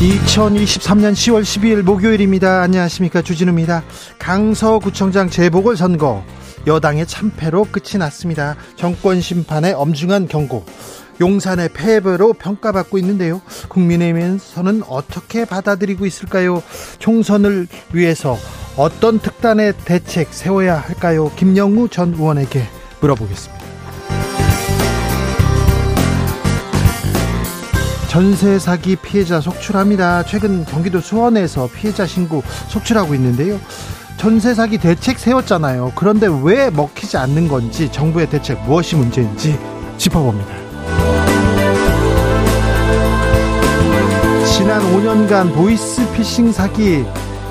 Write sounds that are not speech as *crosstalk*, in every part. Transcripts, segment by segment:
2023년 10월 12일 목요일입니다. 안녕하십니까. 주진우입니다. 강서구청장 재보궐선거 여당의 참패로 끝이 났습니다. 정권 심판의 엄중한 경고. 용산의 패배로 평가받고 있는데요. 국민의힘에서는 어떻게 받아들이고 있을까요? 총선을 위해서 어떤 특단의 대책 세워야 할까요? 김영우 전 의원에게 물어보겠습니다. 전세 사기 피해자 속출합니다. 최근 경기도 수원에서 피해자 신고 속출하고 있는데요. 전세 사기 대책 세웠잖아요. 그런데 왜 먹히지 않는 건지 정부의 대책 무엇이 문제인지 짚어봅니다. 지난 5년간 보이스피싱 사기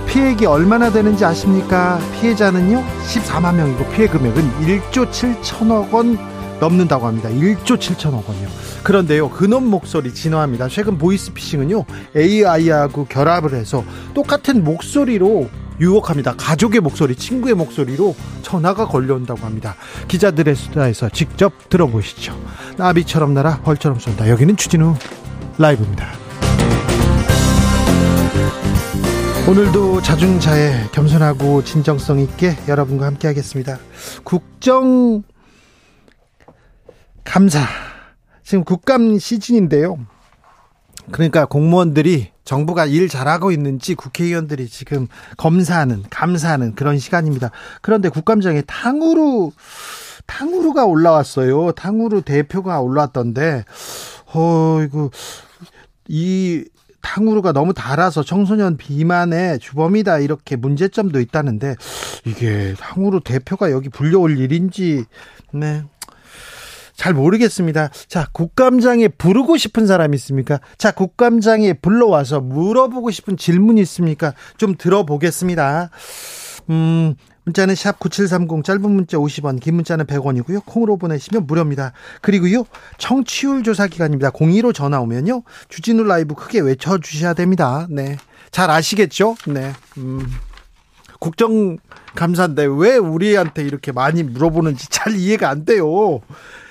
피해액이 얼마나 되는지 아십니까? 피해자는요 14만 명이고 피해 금액은 1조 7천억 원 넘는다고 합니다. 1조 7천억 원이요. 그런데요, 근원 목소리 진화합니다. 최근 보이스피싱은요, AI하고 결합을 해서 똑같은 목소리로 유혹합니다. 가족의 목소리, 친구의 목소리로 전화가 걸려온다고 합니다. 기자들의 수다에서 직접 들어보시죠. 나비처럼 날아 벌처럼 쏜다. 여기는 추진우 라이브입니다. 오늘도 자중자애 겸손하고 진정성 있게 여러분과 함께 하겠습니다. 국정 감사 지금 국감 시즌인데요. 그러니까 공무원들이 정부가 일 잘하고 있는지 국회의원들이 지금 검사하는 감사하는 그런 시간입니다. 그런데 국감장에 탕후루 탕후루가 올라왔어요. 탕후루 대표가 올라왔던데 어이구 이 탕후루가 너무 달아서 청소년 비만의 주범이다 이렇게 문제점도 있다는데 이게 탕후루 대표가 여기 불려올 일인지 네. 잘 모르겠습니다. 자, 국감장에 부르고 싶은 사람 있습니까? 자, 국감장에 불러와서 물어보고 싶은 질문이 있습니까? 좀 들어보겠습니다. 음, 문자는 샵 9730 짧은 문자 50원 긴 문자는 100원이고요. 콩으로 보내시면 무료입니다. 그리고요. 청취율 조사 기간입니다. 02로 전화 오면요. 주진우 라이브 크게 외쳐 주셔야 됩니다. 네. 잘 아시겠죠? 네. 음. 국정감사인데 왜 우리한테 이렇게 많이 물어보는지 잘 이해가 안 돼요.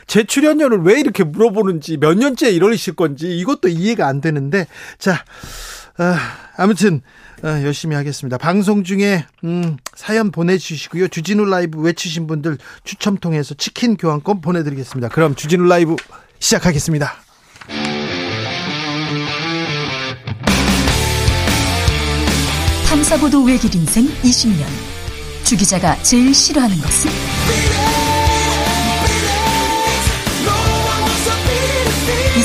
제 출연료를 왜 이렇게 물어보는지 몇 년째 이러실 건지 이것도 이해가 안 되는데 자 아, 무튼 아, 열심히 하겠습니다. 방송 중에 음, 사연 보내주시고요. 주진우 라이브 외치신 분들 추첨 통해서 치킨 교환권 보내드리겠습니다. 그럼 주진우 라이브 시작하겠습니다. 탐사보도 외길 인생 20년 주 기자가 제일 싫어하는 것은?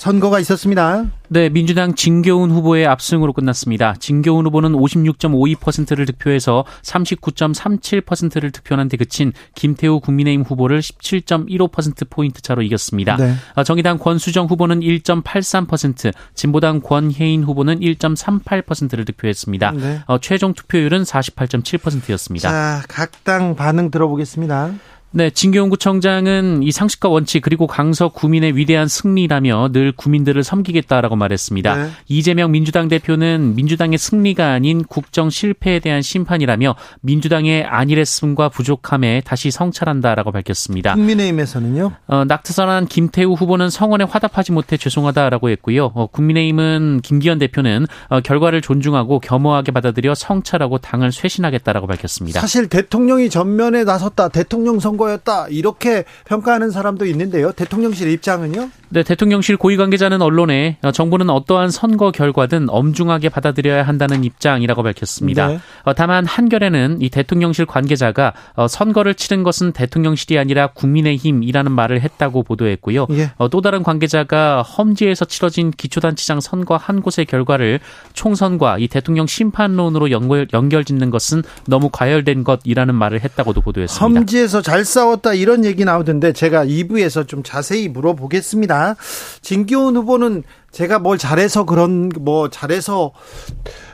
선거가 있었습니다. 네, 민주당 진교훈 후보의 압승으로 끝났습니다. 진교훈 후보는 56.52%를 득표해서 39.37%를 득표한 데 그친 김태우 국민의힘 후보를 17.15%포인트 차로 이겼습니다. 네. 아, 정의당 권수정 후보는 1.83%, 진보당 권혜인 후보는 1.38%를 득표했습니다. 네. 어, 최종 투표율은 48.7%였습니다. 자, 각 당 반응 들어보겠습니다. 네, 진경훈 구청장은 이 상식과 원칙 그리고 강서 구민의 위대한 승리라며 늘 구민들을 섬기겠다라고 말했습니다. 네. 이재명 민주당 대표는 민주당의 승리가 아닌 국정 실패에 대한 심판이라며 민주당의 안일했음과 부족함에 다시 성찰한다라고 밝혔습니다. 국민의힘에서는요? 어, 낙트선한 김태우 후보는 성원에 화답하지 못해 죄송하다라고 했고요. 어, 국민의힘은 김기현 대표는 어, 결과를 존중하고 겸허하게 받아들여 성찰하고 당을 쇄신하겠다라고 밝혔습니다. 사실 대통령이 전면에 나섰다. 대통령 선거 선 거였다 이렇게 평가하는 사람도 있는데요. 대통령실 입장은요? 네, 대통령실 고위 관계자는 언론에 정부는 어떠한 선거 결과든 엄중하게 받아들여야 한다는 입장이라고 밝혔습니다. 네. 어, 다만 한겨레는 이 대통령실 관계자가 어, 선거를 치른 것은 대통령실이 아니라 국민의힘이라는 말을 했다고 보도했고요. 예. 어, 또 다른 관계자가 험지에서 치러진 기초단체장 선거 한 곳의 결과를 총선과 이 대통령 심판론으로 연결, 연결 짓는 것은 너무 과열된 것이라는 말을 했다고도 보도했습니다. 험지에서 잘 싸웠다 이런 얘기 나오던데 제가 2부에서 좀 자세히 물어보겠습니다. 진기훈 후보는 제가 뭘 잘해서 그런 뭐 잘해서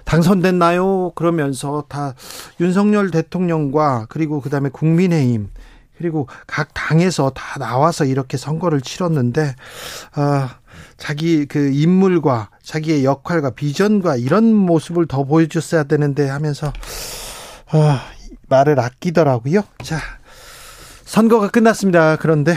당선됐나요? 그러면서 다 윤석열 대통령과 그리고 그다음에 국민의힘 그리고 각 당에서 다 나와서 이렇게 선거를 치렀는데 아 자기 그 인물과 자기의 역할과 비전과 이런 모습을 더 보여줬어야 되는데 하면서 아, 말을 아끼더라고요. 자, 선거가 끝났습니다. 그런데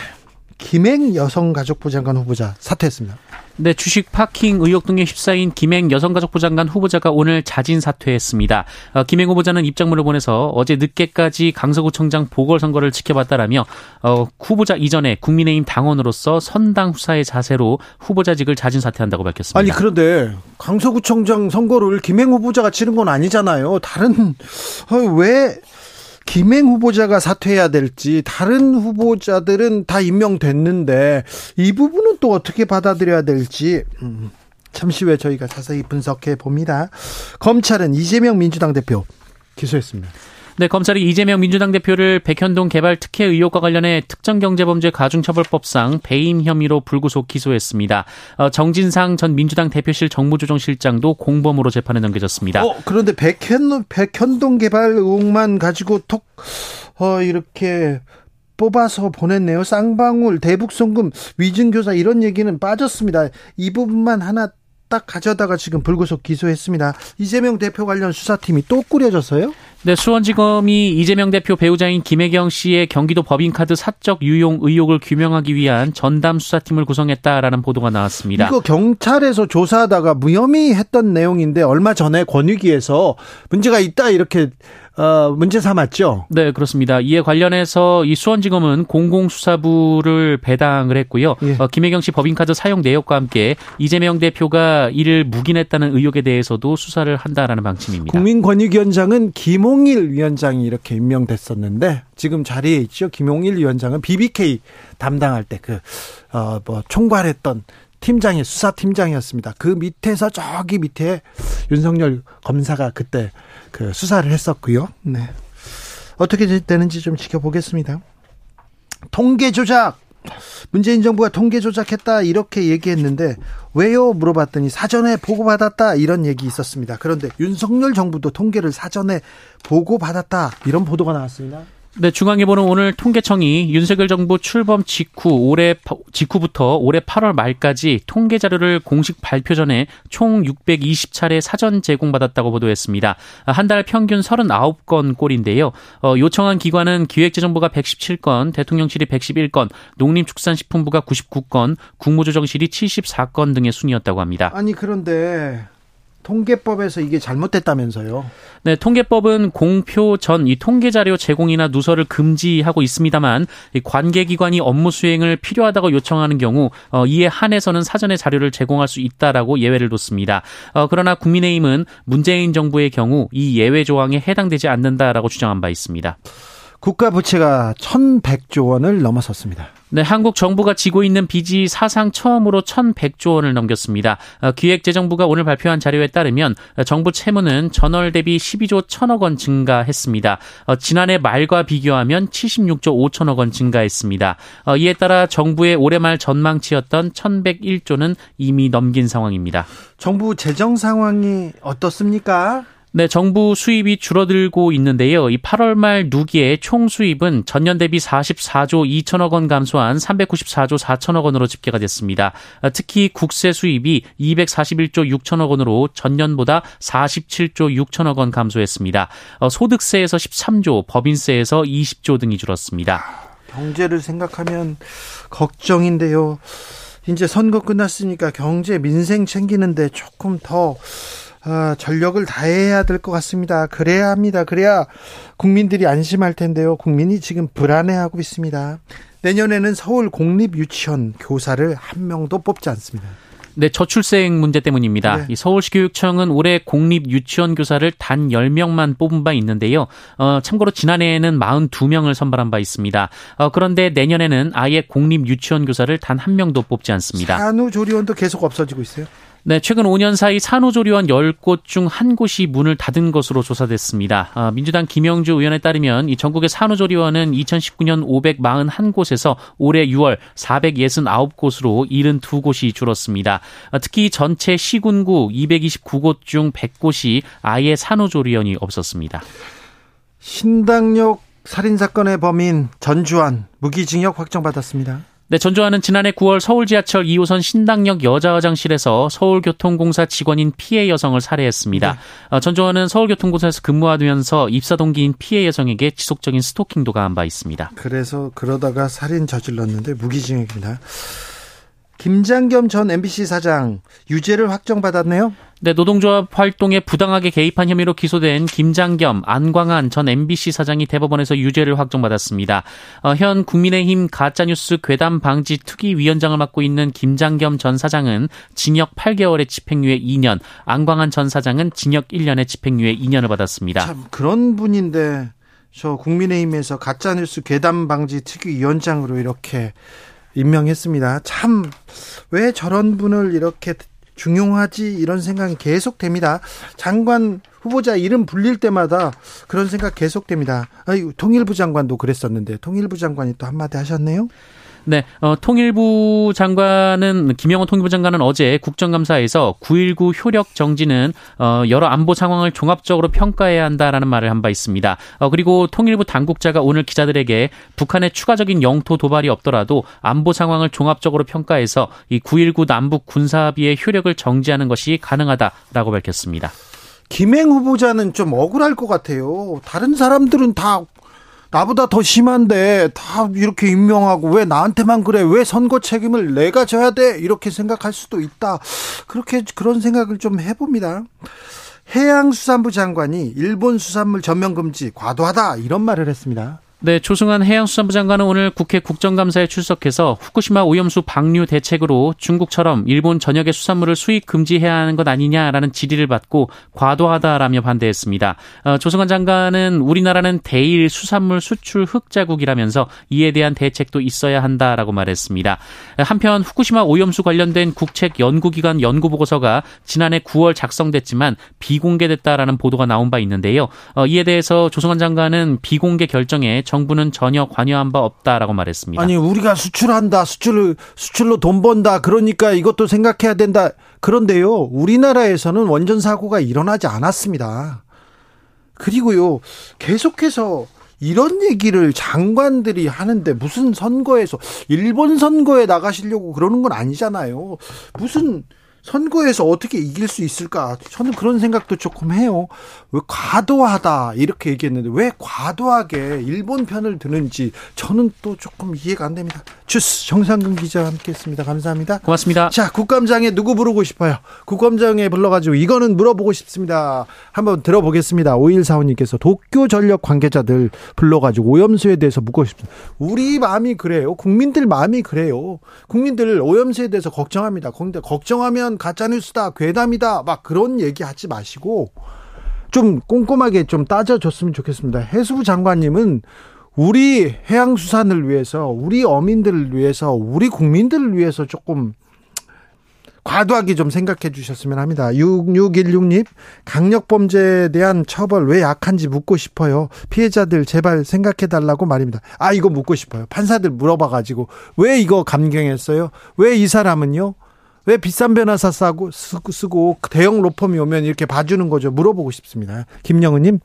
김행 여성가족부 장관 후보자 사퇴했습니다. 네, 주식 파킹 의혹 등에 휩싸인 김행 여성가족부 장관 후보자가 오늘 자진 사퇴했습니다. 어, 김행 후보자는 입장문을 보내서 어제 늦게까지 강서구청장 보궐선거를 지켜봤다라며 어, 후보자 이전에 국민의힘 당원으로서 선당 후사의 자세로 후보자직을 자진 사퇴한다고 밝혔습니다. 아니 그런데 강서구청장 선거를 김행 후보자가 치른 건 아니잖아요. 다른 어, 왜 김행 후보자가 사퇴해야 될지 다른 후보자들은 다 임명됐는데 이 부분은 또 어떻게 받아들여야 될지 음, 잠시 후에 저희가 자세히 분석해 봅니다. 검찰은 이재명 민주당 대표 기소했습니다. 네, 검찰이 이재명 민주당 대표를 백현동 개발 특혜 의혹과 관련해 특정경제범죄 가중처벌법상 배임 혐의로 불구속 기소했습니다. 어, 정진상 전 민주당 대표실 정무조정실장도 공범으로 재판에 넘겨졌습니다. 어, 그런데 백현, 백현동 개발 의혹만 가지고 톡, 어, 이렇게 뽑아서 보냈네요. 쌍방울, 대북송금, 위증교사 이런 얘기는 빠졌습니다. 이 부분만 하나 딱 가져다가 지금 불구속 기소했습니다. 이재명 대표 관련 수사팀이 또 꾸려졌어요? 네, 수원지검이 이재명 대표 배우자인 김혜경 씨의 경기도 법인카드 사적 유용 의혹을 규명하기 위한 전담 수사팀을 구성했다라는 보도가 나왔습니다. 이거 경찰에서 조사하다가 무혐의 했던 내용인데 얼마 전에 권익위에서 문제가 있다 이렇게 어, 문제 삼았죠? 네, 그렇습니다. 이에 관련해서 이 수원지검은 공공수사부를 배당을 했고요. 예. 어, 김혜경 씨 법인카드 사용 내역과 함께 이재명 대표가 이를 묵인했다는 의혹에 대해서도 수사를 한다라는 방침입니다. 국민권익위원장은 김홍일 위원장이 이렇게 임명됐었는데 지금 자리에 있죠. 김홍일 위원장은 BBK 담당할 때 그, 어, 뭐, 총괄했던 팀장이 수사팀장이었습니다. 그 밑에서 저기 밑에 윤석열 검사가 그때 그 수사를 했었고요. 네. 어떻게 되는지 좀 지켜보겠습니다. 통계 조작. 문재인 정부가 통계 조작했다 이렇게 얘기했는데 왜요 물어봤더니 사전에 보고받았다 이런 얘기 있었습니다. 그런데 윤석열 정부도 통계를 사전에 보고받았다 이런 보도가 나왔습니다. 네, 중앙일보는 오늘 통계청이 윤석열 정부 출범 직후 올해 직후부터 올해 8월 말까지 통계 자료를 공식 발표 전에 총 620차례 사전 제공받았다고 보도했습니다. 한 달 평균 39건 꼴인데요. 어, 요청한 기관은 기획재정부가 117건, 대통령실이 111건, 농림축산식품부가 99건, 국무조정실이 74건 등의 순이었다고 합니다. 아니 그런데 통계법에서 이게 잘못됐다면서요? 네, 통계법은 공표 전 이 통계 자료 제공이나 누설을 금지하고 있습니다만 관계 기관이 업무 수행을 필요하다고 요청하는 경우 어, 이에 한해서는 사전에 자료를 제공할 수 있다라고 예외를 뒀습니다. 어, 그러나 국민의힘은 문재인 정부의 경우 이 예외 조항에 해당되지 않는다라고 주장한 바 있습니다. 국가 부채가 1,100조 원을 넘어섰습니다. 네, 한국 정부가 지고 있는 빚이 사상 처음으로 1,100조 원을 넘겼습니다. 어, 기획재정부가 오늘 발표한 자료에 따르면 정부 채무는 전월 대비 12조 1천억 원 증가했습니다. 어, 지난해 말과 비교하면 76조 5천억 원 증가했습니다. 어, 이에 따라 정부의 올해 말 전망치였던 1,101조는 이미 넘긴 상황입니다. 정부 재정 상황이 어떻습니까? 네, 정부 수입이 줄어들고 있는데요. 이 8월 말 누기의 총 수입은 전년 대비 44조 2천억 원 감소한 394조 4천억 원으로 집계가 됐습니다. 특히 국세 수입이 241조 6천억 원으로 전년보다 47조 6천억 원 감소했습니다. 어, 소득세에서 13조, 법인세에서 20조 등이 줄었습니다. 경제를 생각하면 걱정인데요. 이제 선거 끝났으니까 경제 민생 챙기는데 조금 더 아, 전력을 다해야 될 것 같습니다. 그래야 합니다. 그래야 국민들이 안심할 텐데요. 국민이 지금 불안해하고 있습니다. 내년에는 서울 공립 유치원 교사를 한 명도 뽑지 않습니다. 네, 저출생 문제 때문입니다. 네. 이 서울시 교육청은 올해 공립 유치원 교사를 단 10명만 뽑은 바 있는데요. 어, 참고로 지난해에는 42명을 선발한 바 있습니다. 어, 그런데 내년에는 아예 공립 유치원 교사를 단 한 명도 뽑지 않습니다. 산후조리원도 계속 없어지고 있어요. 네, 최근 5년 사이 산후조리원 10곳 중 한 곳이 문을 닫은 것으로 조사됐습니다. 아, 민주당 김영주 의원에 따르면 이 전국의 산후조리원은 2019년 541곳에서 올해 6월 469곳으로 72곳이 줄었습니다. 아, 특히 전체 시군구 229곳 중 100곳이 아예 산후조리원이 없었습니다. 신당역 살인 사건의 범인 전주환 무기징역 확정받았습니다. 네, 전주환은 지난해 9월 서울 지하철 2호선 신당역 여자 화장실에서 서울교통공사 직원인 피해 여성을 살해했습니다. 네. 어, 전주환은 서울교통공사에서 근무하면서 입사 동기인 피해 여성에게 지속적인 스토킹도 가한 바 있습니다. 그래서 그러다가 살인 저질렀는데 무기징역입니다. 김장겸 전 MBC 사장 유죄를 확정받았네요. 네, 노동조합 활동에 부당하게 개입한 혐의로 기소된 김장겸, 안광한 전 MBC 사장이 대법원에서 유죄를 확정받았습니다. 어, 현 국민의힘 가짜뉴스 괴담 방지 특위 위원장을 맡고 있는 김장겸 전 사장은 징역 8개월의 집행유예 2년, 안광한 전 사장은 징역 1년의 집행유예 2년을 받았습니다. 참 그런 분인데 저 국민의힘에서 가짜뉴스 괴담 방지 특위 위원장으로 이렇게 임명했습니다. 참 왜 저런 분을 이렇게 중용하지 이런 생각이 계속됩니다. 장관 후보자 이름 불릴 때마다 그런 생각 계속됩니다. 아유, 통일부 장관도 그랬었는데 통일부 장관이 또 한마디 하셨네요. 네, 어, 통일부 장관은 김영호 통일부 장관은 어제 국정감사에서 9.19 효력 정지는 어, 여러 안보 상황을 종합적으로 평가해야 한다라는 말을 한 바 있습니다. 어, 그리고 통일부 당국자가 오늘 기자들에게 북한의 추가적인 영토 도발이 없더라도 안보 상황을 종합적으로 평가해서 이 9.19 남북 군사합의의 효력을 정지하는 것이 가능하다라고 밝혔습니다. 김행 후보자는 좀 억울할 것 같아요. 다른 사람들은 다 나보다 더 심한데 다 이렇게 임명하고 왜 나한테만 그래? 왜 선거 책임을 내가 져야 돼? 이렇게 생각할 수도 있다. 그렇게 그런 생각을 좀 해봅니다. 해양수산부 장관이 일본 수산물 전면 금지 과도하다 이런 말을 했습니다. 네, 조승환 해양수산부 장관은 오늘 국회 국정감사에 출석해서 후쿠시마 오염수 방류 대책으로 중국처럼 일본 전역의 수산물을 수입 금지해야 하는 것 아니냐라는 질의를 받고 과도하다라며 반대했습니다. 어, 조승환 장관은 우리나라는 대일 수산물 수출 흑자국이라면서 이에 대한 대책도 있어야 한다라고 말했습니다. 한편 후쿠시마 오염수 관련된 국책 연구기관 연구 보고서가 지난해 9월 작성됐지만 비공개됐다라는 보도가 나온 바 있는데요. 어, 이에 대해서 조승환 장관은 비공개 결정에 정부는 전혀 관여한 바 없다라고 말했습니다. 아니 우리가 수출한다, 수출을 수출로 돈 번다. 그러니까 이것도 생각해야 된다. 그런데요, 우리나라에서는 원전 사고가 일어나지 않았습니다. 그리고요, 계속해서 이런 얘기를 장관들이 하는데 무슨 선거에서 일본 선거에 나가시려고 그러는 건 아니잖아요. 무슨 선거에서 어떻게 이길 수 있을까? 저는 그런 생각도 조금 해요. 왜 과도하다 이렇게 얘기했는데 왜 과도하게 일본 편을 드는지 저는 또 조금 이해가 안 됩니다. 주스 정상근 기자와 함께했습니다. 감사합니다. 고맙습니다. 자 국감장에 누구 부르고 싶어요? 국감장에 불러가지고 이거는 물어보고 싶습니다. 한번 들어보겠습니다. 5145님께서 도쿄 전력 관계자들 불러가지고 오염수에 대해서 묻고 싶습니다. 우리 마음이 그래요. 국민들 마음이 그래요. 국민들 오염수에 대해서 걱정합니다. 근데 걱정하면 가짜뉴스다, 괴담이다, 막 그런 얘기 하지 마시고 좀 꼼꼼하게 좀 따져줬으면 좋겠습니다. 해수부 장관님은 우리 해양수산을 위해서, 우리 어민들을 위해서, 우리 국민들을 위해서 조금 과도하게 좀 생각해 주셨으면 합니다. 6616님, 강력범죄에 대한 처벌 왜 약한지 묻고 싶어요. 피해자들 제발 생각해 달라고 말입니다. 아, 이거 묻고 싶어요. 판사들 물어봐가지고, 왜 이거 감경했어요? 왜 이 사람은요? 왜 비싼 변호사 싸고 쓰고, 쓰고 대형 로펌이 오면 이렇게 봐주는 거죠? 물어보고 싶습니다. 김영은님,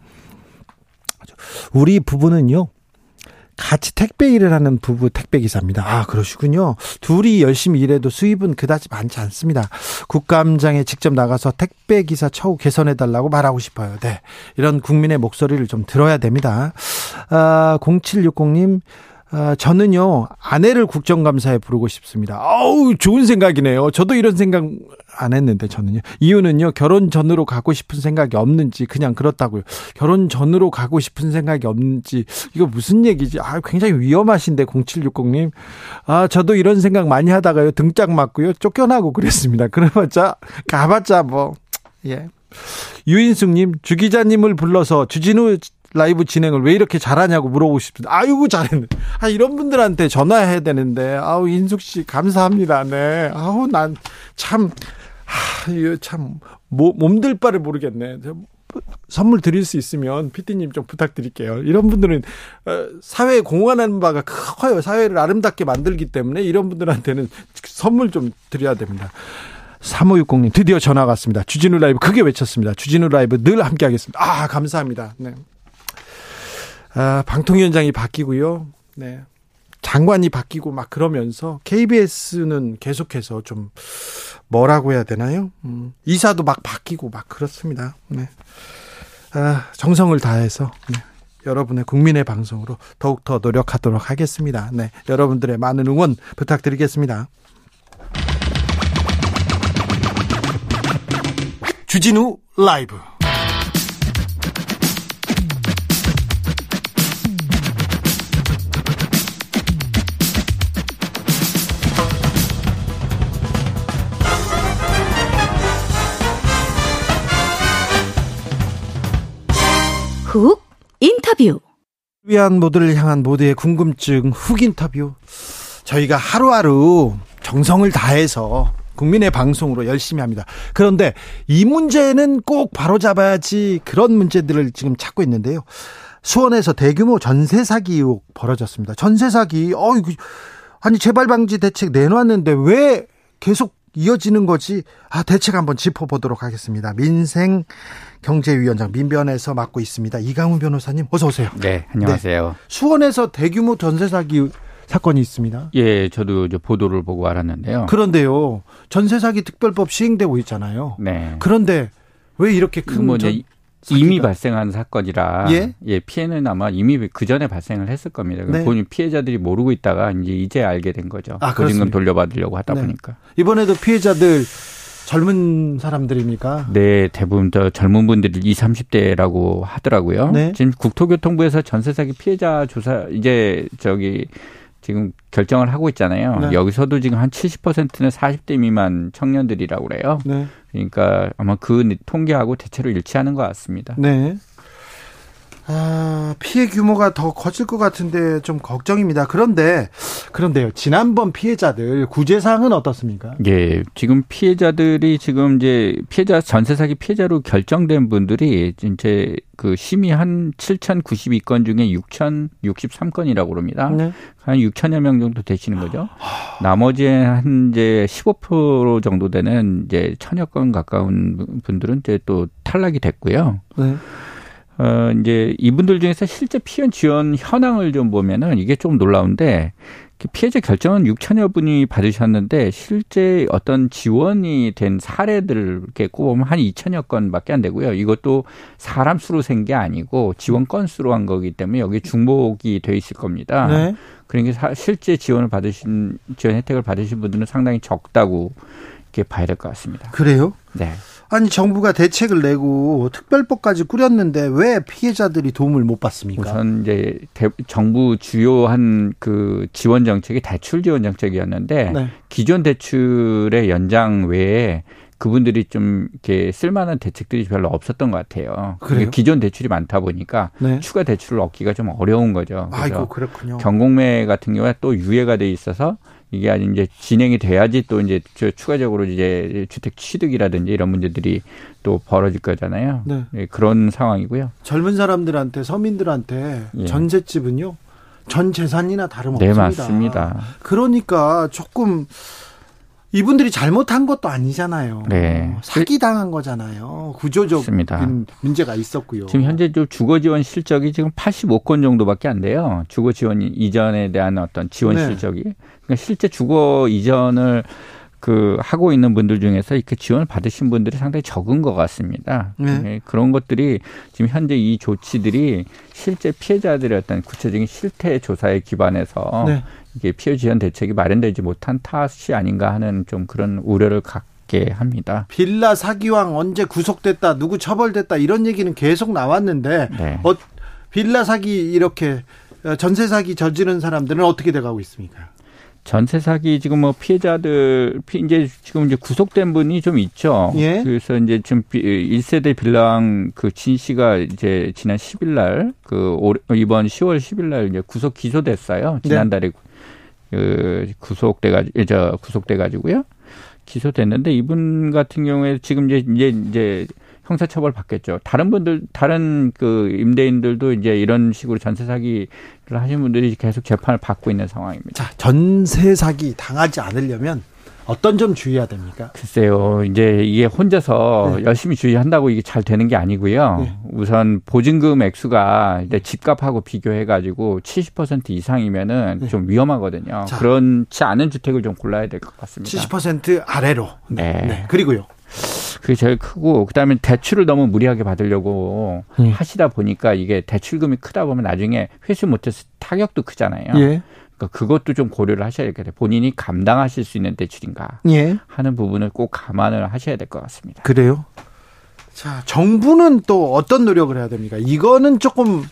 우리 부부는요. 같이 택배 일을 하는 부부 택배 기사입니다. 아, 그러시군요. 둘이 열심히 일해도 수입은 그다지 많지 않습니다. 국감장에 직접 나가서 택배 기사 처우 개선해 달라고 말하고 싶어요. 네. 이런 국민의 목소리를 좀 들어야 됩니다. 아, 0760님 아, 저는요, 아내를 국정감사에 부르고 싶습니다. 아우, 좋은 생각이네요. 저도 이런 생각 안 했는데, 저는요. 이유는요, 결혼 전으로 가고 싶은 생각이 없는지, 그냥 그렇다고요. 결혼 전으로 가고 싶은 생각이 없는지, 이거 무슨 얘기지? 아, 굉장히 위험하신데, 0760님. 아, 저도 이런 생각 많이 하다가요, 등짝 맞고요, 쫓겨나고 그랬습니다. 그래봤자, 가봤자 뭐, 예. 유인숙님, 주 기자님을 불러서 주진우 라이브 진행을 왜 이렇게 잘하냐고 물어보고 싶습니다. 아이고 잘했네. 아 이런 분들한테 전화해야 되는데 아우 인숙 씨 감사합니다. 네. 아우 난참 하, 이거 참 몸들 바를 모르겠네. 선물 드릴 수 있으면 피디님 좀 부탁드릴게요. 이런 분들은 어, 사회에 공헌하는 바가 커요. 사회를 아름답게 만들기 때문에 이런 분들한테는 선물 좀 드려야 됩니다. 3560님 드디어 전화가 왔습니다. 주진우 라이브 크게 외쳤습니다. 주진우 라이브 늘 함께 하겠습니다. 아 감사합니다. 네. 아, 방통위원장이 바뀌고요. 네. 장관이 바뀌고 막 그러면서 KBS는 계속해서 좀 뭐라고 해야 되나요? 음, 이사도 막 바뀌고 막 그렇습니다. 네. 아, 정성을 다해서 네. 여러분의 국민의 방송으로 더욱더 노력하도록 하겠습니다. 네. 여러분들의 많은 응원 부탁드리겠습니다. 주진우 라이브 훅 인터뷰 위한 모두를 향한 모두의 궁금증 훅 인터뷰 저희가 하루하루 정성을 다해서 국민의 방송으로 열심히 합니다. 그런데 이 문제는 꼭 바로잡아야지 그런 문제들을 지금 찾고 있는데요. 수원에서 대규모 전세 사기 의혹 벌어졌습니다. 전세 사기, 어, 이거, 아니, 재발 방지 대책 내놨는데 왜 계속 이어지는 거지? 아, 대책 한번 짚어보도록 하겠습니다. 민생 경제위원장 민변에서 맡고 있습니다. 이강훈 변호사님, 어서 오세요. 네, 안녕하세요. 네. 수원에서 대규모 전세 사기 사건이 있습니다. 예, 저도 이제 보도를 보고 알았는데요. 그런데요, 전세 사기 특별법 시행되고 있잖아요. 네. 그런데 왜 이렇게 큰 뭐, 전, 이미 발생한 사건이라 예? 예? 피해는 아마 이미 그 전에 발생을 했을 겁니다. 네. 본인 피해자들이 모르고 있다가 이제 이제 알게 된 거죠. 아, 보증금 돌려받으려고 하다 네. 보니까 이번에도 피해자들 젊은 사람들입니까? 네, 대부분 더 젊은 분들이 20, 30대라고 하더라고요. 네. 지금 국토교통부에서 전세 사기 피해자 조사 이제 저기 지금 결정을 하고 있잖아요. 네. 여기서도 지금 한 70%는 40대 미만 청년들이라고 그래요. 네. 그러니까 아마 그 통계하고 대체로 일치하는 것 같습니다. 네. 아, 피해 규모가 더 커질 것 같은데 좀 걱정입니다. 그런데 그런데요. 지난번 피해자들 구제 사항은 어떻습니까? 예. 지금 피해자들이 지금 이제 피해자 전세 사기 피해자로 결정된 분들이 이제 그 심의 한 7,092건 중에 6,063건이라고 그럽니다. 네. 한 6천여 명 정도 되시는 거죠. 나머지 한 이제 15% 정도 되는 이제 천여 건 가까운 분들은 이제 또 탈락이 됐고요. 네. 어, 이제 이분들 중에서 실제 피해 지원 현황을 좀 보면은 이게 좀 놀라운데 피해자 결정은 6천여 분이 받으셨는데 실제 어떤 지원이 된 사례들을 이렇게 꼽으면 한 2천여 건밖에 안 되고요. 이것도 사람 수로 센게 아니고 지원 건수로 한 거기 때문에 여기 중복이 돼 있을 겁니다. 네. 그러니까 실제 지원을 받으신 지원 혜택을 받으신 분들은 상당히 적다고 이렇게 봐야 될 것 같습니다. 그래요? 네. 아니 정부가 대책을 내고 특별법까지 꾸렸는데 왜 피해자들이 도움을 못 받습니까? 우선 이제 대, 정부 주요한 그 지원 정책이 대출 지원 정책이었는데 네. 기존 대출의 연장 외에 그분들이 좀 이렇게 쓸만한 대책들이 별로 없었던 것 같아요. 그래요? 기존 대출이 많다 보니까 네. 추가 대출을 얻기가 좀 어려운 거죠. 아이고 그렇군요. 경공매 같은 경우에 또 유예가 돼 있어서 이게 아주 이제 진행이 돼야지 또 이제 추가적으로 이제 주택 취득이라든지 이런 문제들이 또 벌어질 거잖아요. 네. 네 그런 상황이고요. 젊은 사람들한테 서민들한테 예. 전셋집은요 전 재산이나 다름없습니다. 네 맞습니다. 그러니까 조금 이분들이 잘못한 것도 아니잖아요. 네. 사기 당한 거잖아요. 구조적인 문제가 있었고요. 지금 현재 주거 지원 실적이 지금 85건 정도밖에 안 돼요. 주거 지원 이전에 대한 어떤 지원 네. 실적이. 그러니까 실제 주거 이전을 그 하고 있는 분들 중에서 이렇게 지원을 받으신 분들이 상당히 적은 것 같습니다. 네. 네. 그런 것들이 지금 현재 이 조치들이 실제 피해자들의 어떤 구체적인 실태 조사에 기반해서 네. 이게 피해 지원 대책이 마련되지 못한 탓이 아닌가 하는 좀 그런 우려를 갖게 합니다. 빌라 사기왕 언제 구속됐다, 누구 처벌됐다 이런 얘기는 계속 나왔는데 네. 어, 빌라 사기 이렇게 전세 사기 저지른 사람들은 어떻게 돼가고 있습니까? 전세 사기 지금 뭐 피해자들 이제 지금 이제 구속된 분이 좀 있죠. 예? 그래서 이제 지금 1세대 빌랑 그진 씨가 이제 지난 10일 날 그 이번 10월 10일 날 이제 구속 기소됐어요. 네. 지난달에 네. 그 구속돼 가지고 저 구속돼 가지고요. 기소됐는데 이분 같은 경우에 지금 이제 이제 이제 형사처벌 받겠죠. 다른 분들, 다른 그 임대인들도 이제 이런 식으로 전세 사기를 하신 분들이 계속 재판을 받고 있는 상황입니다. 자, 전세 사기 당하지 않으려면 어떤 점 주의해야 됩니까? 글쎄요, 이제 이게 혼자서 네. 열심히 주의한다고 이게 잘 되는 게 아니고요. 네. 우선 보증금 액수가 이제 집값하고 비교해 가지고 70% 이상이면은 네. 좀 위험하거든요. 자, 그렇지 않은 주택을 좀 골라야 될 것 같습니다. 70% 아래로. 네. 네. 그리고요. 그게 제일 크고 그다음에 대출을 너무 무리하게 받으려고 예. 하시다 보니까 이게 대출금이 크다 보면 나중에 회수 못해서 타격도 크잖아요. 예. 그러니까 그것도 좀 고려를 하셔야 같아요. 본인이 감당하실 수 있는 대출인가 예. 하는 부분을 꼭 감안을 하셔야 될 것 같습니다. 그래요? 자, 정부는 또 어떤 노력을 해야 됩니까? 이거는 조금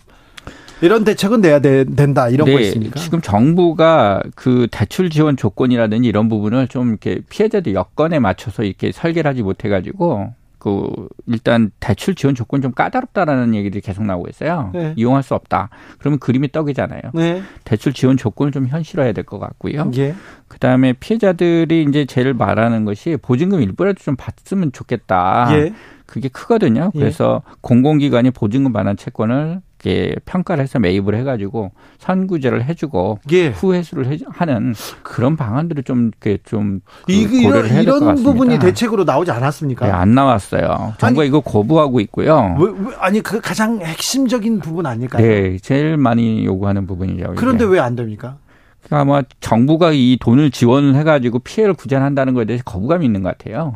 이런 대책은 내야 되, 된다 이런 네, 거 있습니까? 지금 정부가 그 대출 지원 조건이라든지 이런 부분을 좀 이렇게 피해자들 여건에 맞춰서 이렇게 설계를 하지 못해 가지고 그 일단 대출 지원 조건 좀 까다롭다라는 얘기들이 계속 나오고 있어요. 네. 이용할 수 없다. 그러면 그림이 떡이잖아요. 네. 대출 지원 조건을 좀 현실화해야 될 것 같고요. 예. 그다음에 피해자들이 이제 제일 말하는 것이 보증금 일부라도 좀 받으면 좋겠다. 예. 그게 크거든요. 예. 그래서 예. 공공기관이 보증금 반환 채권을 이렇게 평가를 해서 매입을 해가지고 선구제를 해주고 예. 후회수를 해, 하는 그런 방안들을 좀 이렇게 좀 이, 고려를 해야 될것 같습니다. 이런 부분이 대책으로 나오지 않았습니까? 네, 안 나왔어요. 정부가 아니, 이거 거부하고 있고요. 왜, 왜, 아니 그 가장 핵심적인 부분 아닐까요? 네, 제일 많이 요구하는 부분이죠. 그런데 왜 안 됩니까? 그러니까 아마 정부가 이 돈을 지원을 해가지고 피해를 구제한다는 것에 대해서 거부감이 있는 것 같아요.